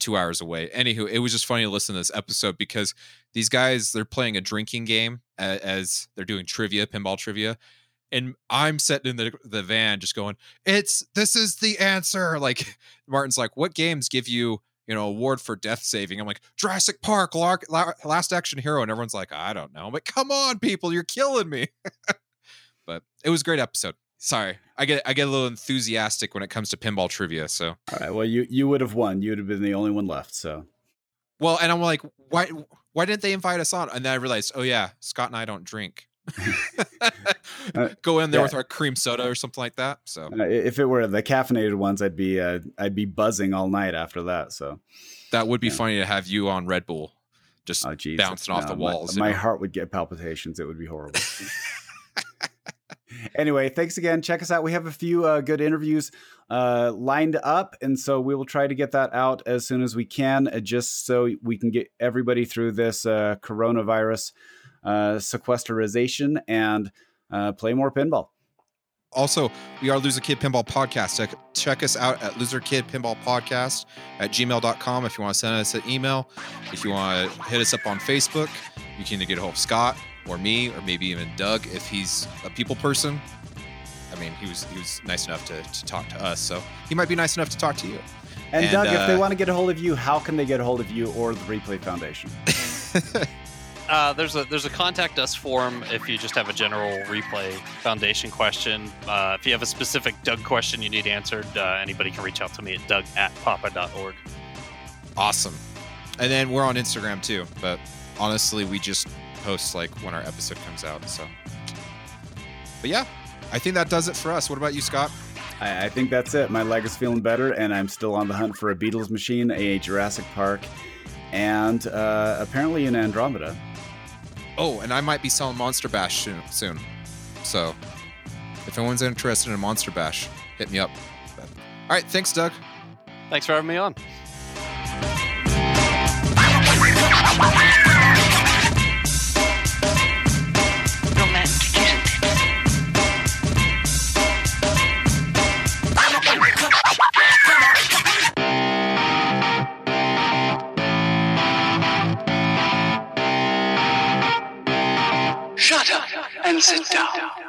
two hours away. Anywho, it was just funny to listen to this episode because these guys they're playing a drinking game as, as they're doing trivia, pinball trivia. And I'm sitting in the the van just going, It's this is the answer. Like [laughs] Martin's like, What games give you you know, award for death saving. I'm like, Jurassic Park, Lar- La- Last Action Hero. And everyone's like, I don't know. I'm like, come on, people, you're killing me. [laughs] but it was a great episode. Sorry. I get I get a little enthusiastic when it comes to pinball trivia. So All right. Well, you you would have won. You would have been the only one left. So well, and I'm like, why why didn't they invite us on? And then I realized, oh yeah, Scott and I don't drink. [laughs] Uh, Go in there yeah. with our cream soda or something like that. So uh, if it were the caffeinated ones, I'd be uh, I'd be buzzing all night after that. So that would be Yeah. funny to have you on Red Bull, just oh bouncing off No, the walls. you My, heart would get palpitations. It would be horrible. [laughs] anyway, thanks again. Check us out. We have a few uh, good interviews uh, lined up, and so we will try to get that out as soon as we can, uh, just so we can get everybody through this uh, coronavirus sequesterization and uh, play more pinball. Also, we are Loser Kid Pinball Podcast. Check, check us out at Loser Kid Pinball Podcast at gmail.com if you want to send us an email. If you want to hit us up on Facebook, you can either get a hold of Scott or me or maybe even Doug if he's a people person. I mean, he was he was nice enough to, to talk to us, so he might be nice enough to talk to you. And, And, Doug, if they uh, want to get a hold of you, how can they get a hold of you or the Replay Foundation? [laughs] Uh, there's a there's a contact us form if you just have a general replay foundation question. Uh, if you have a specific Doug question you need answered, uh, anybody can reach out to me at doug at papa.org. awesome. And then we're on Instagram too, but honestly, we just post like when our episode comes out. So, but yeah, I think that does it for us. What about you, Scott? I, I think that's it. My leg is feeling better, and I'm still on the hunt for a Beatles machine, a Jurassic Park, and uh, apparently an Andromeda. Oh, and I might be selling Monster Bash soon. So, if anyone's interested in Monster Bash, hit me up. But, all right, thanks, Doug. Thanks for having me on. And sit down.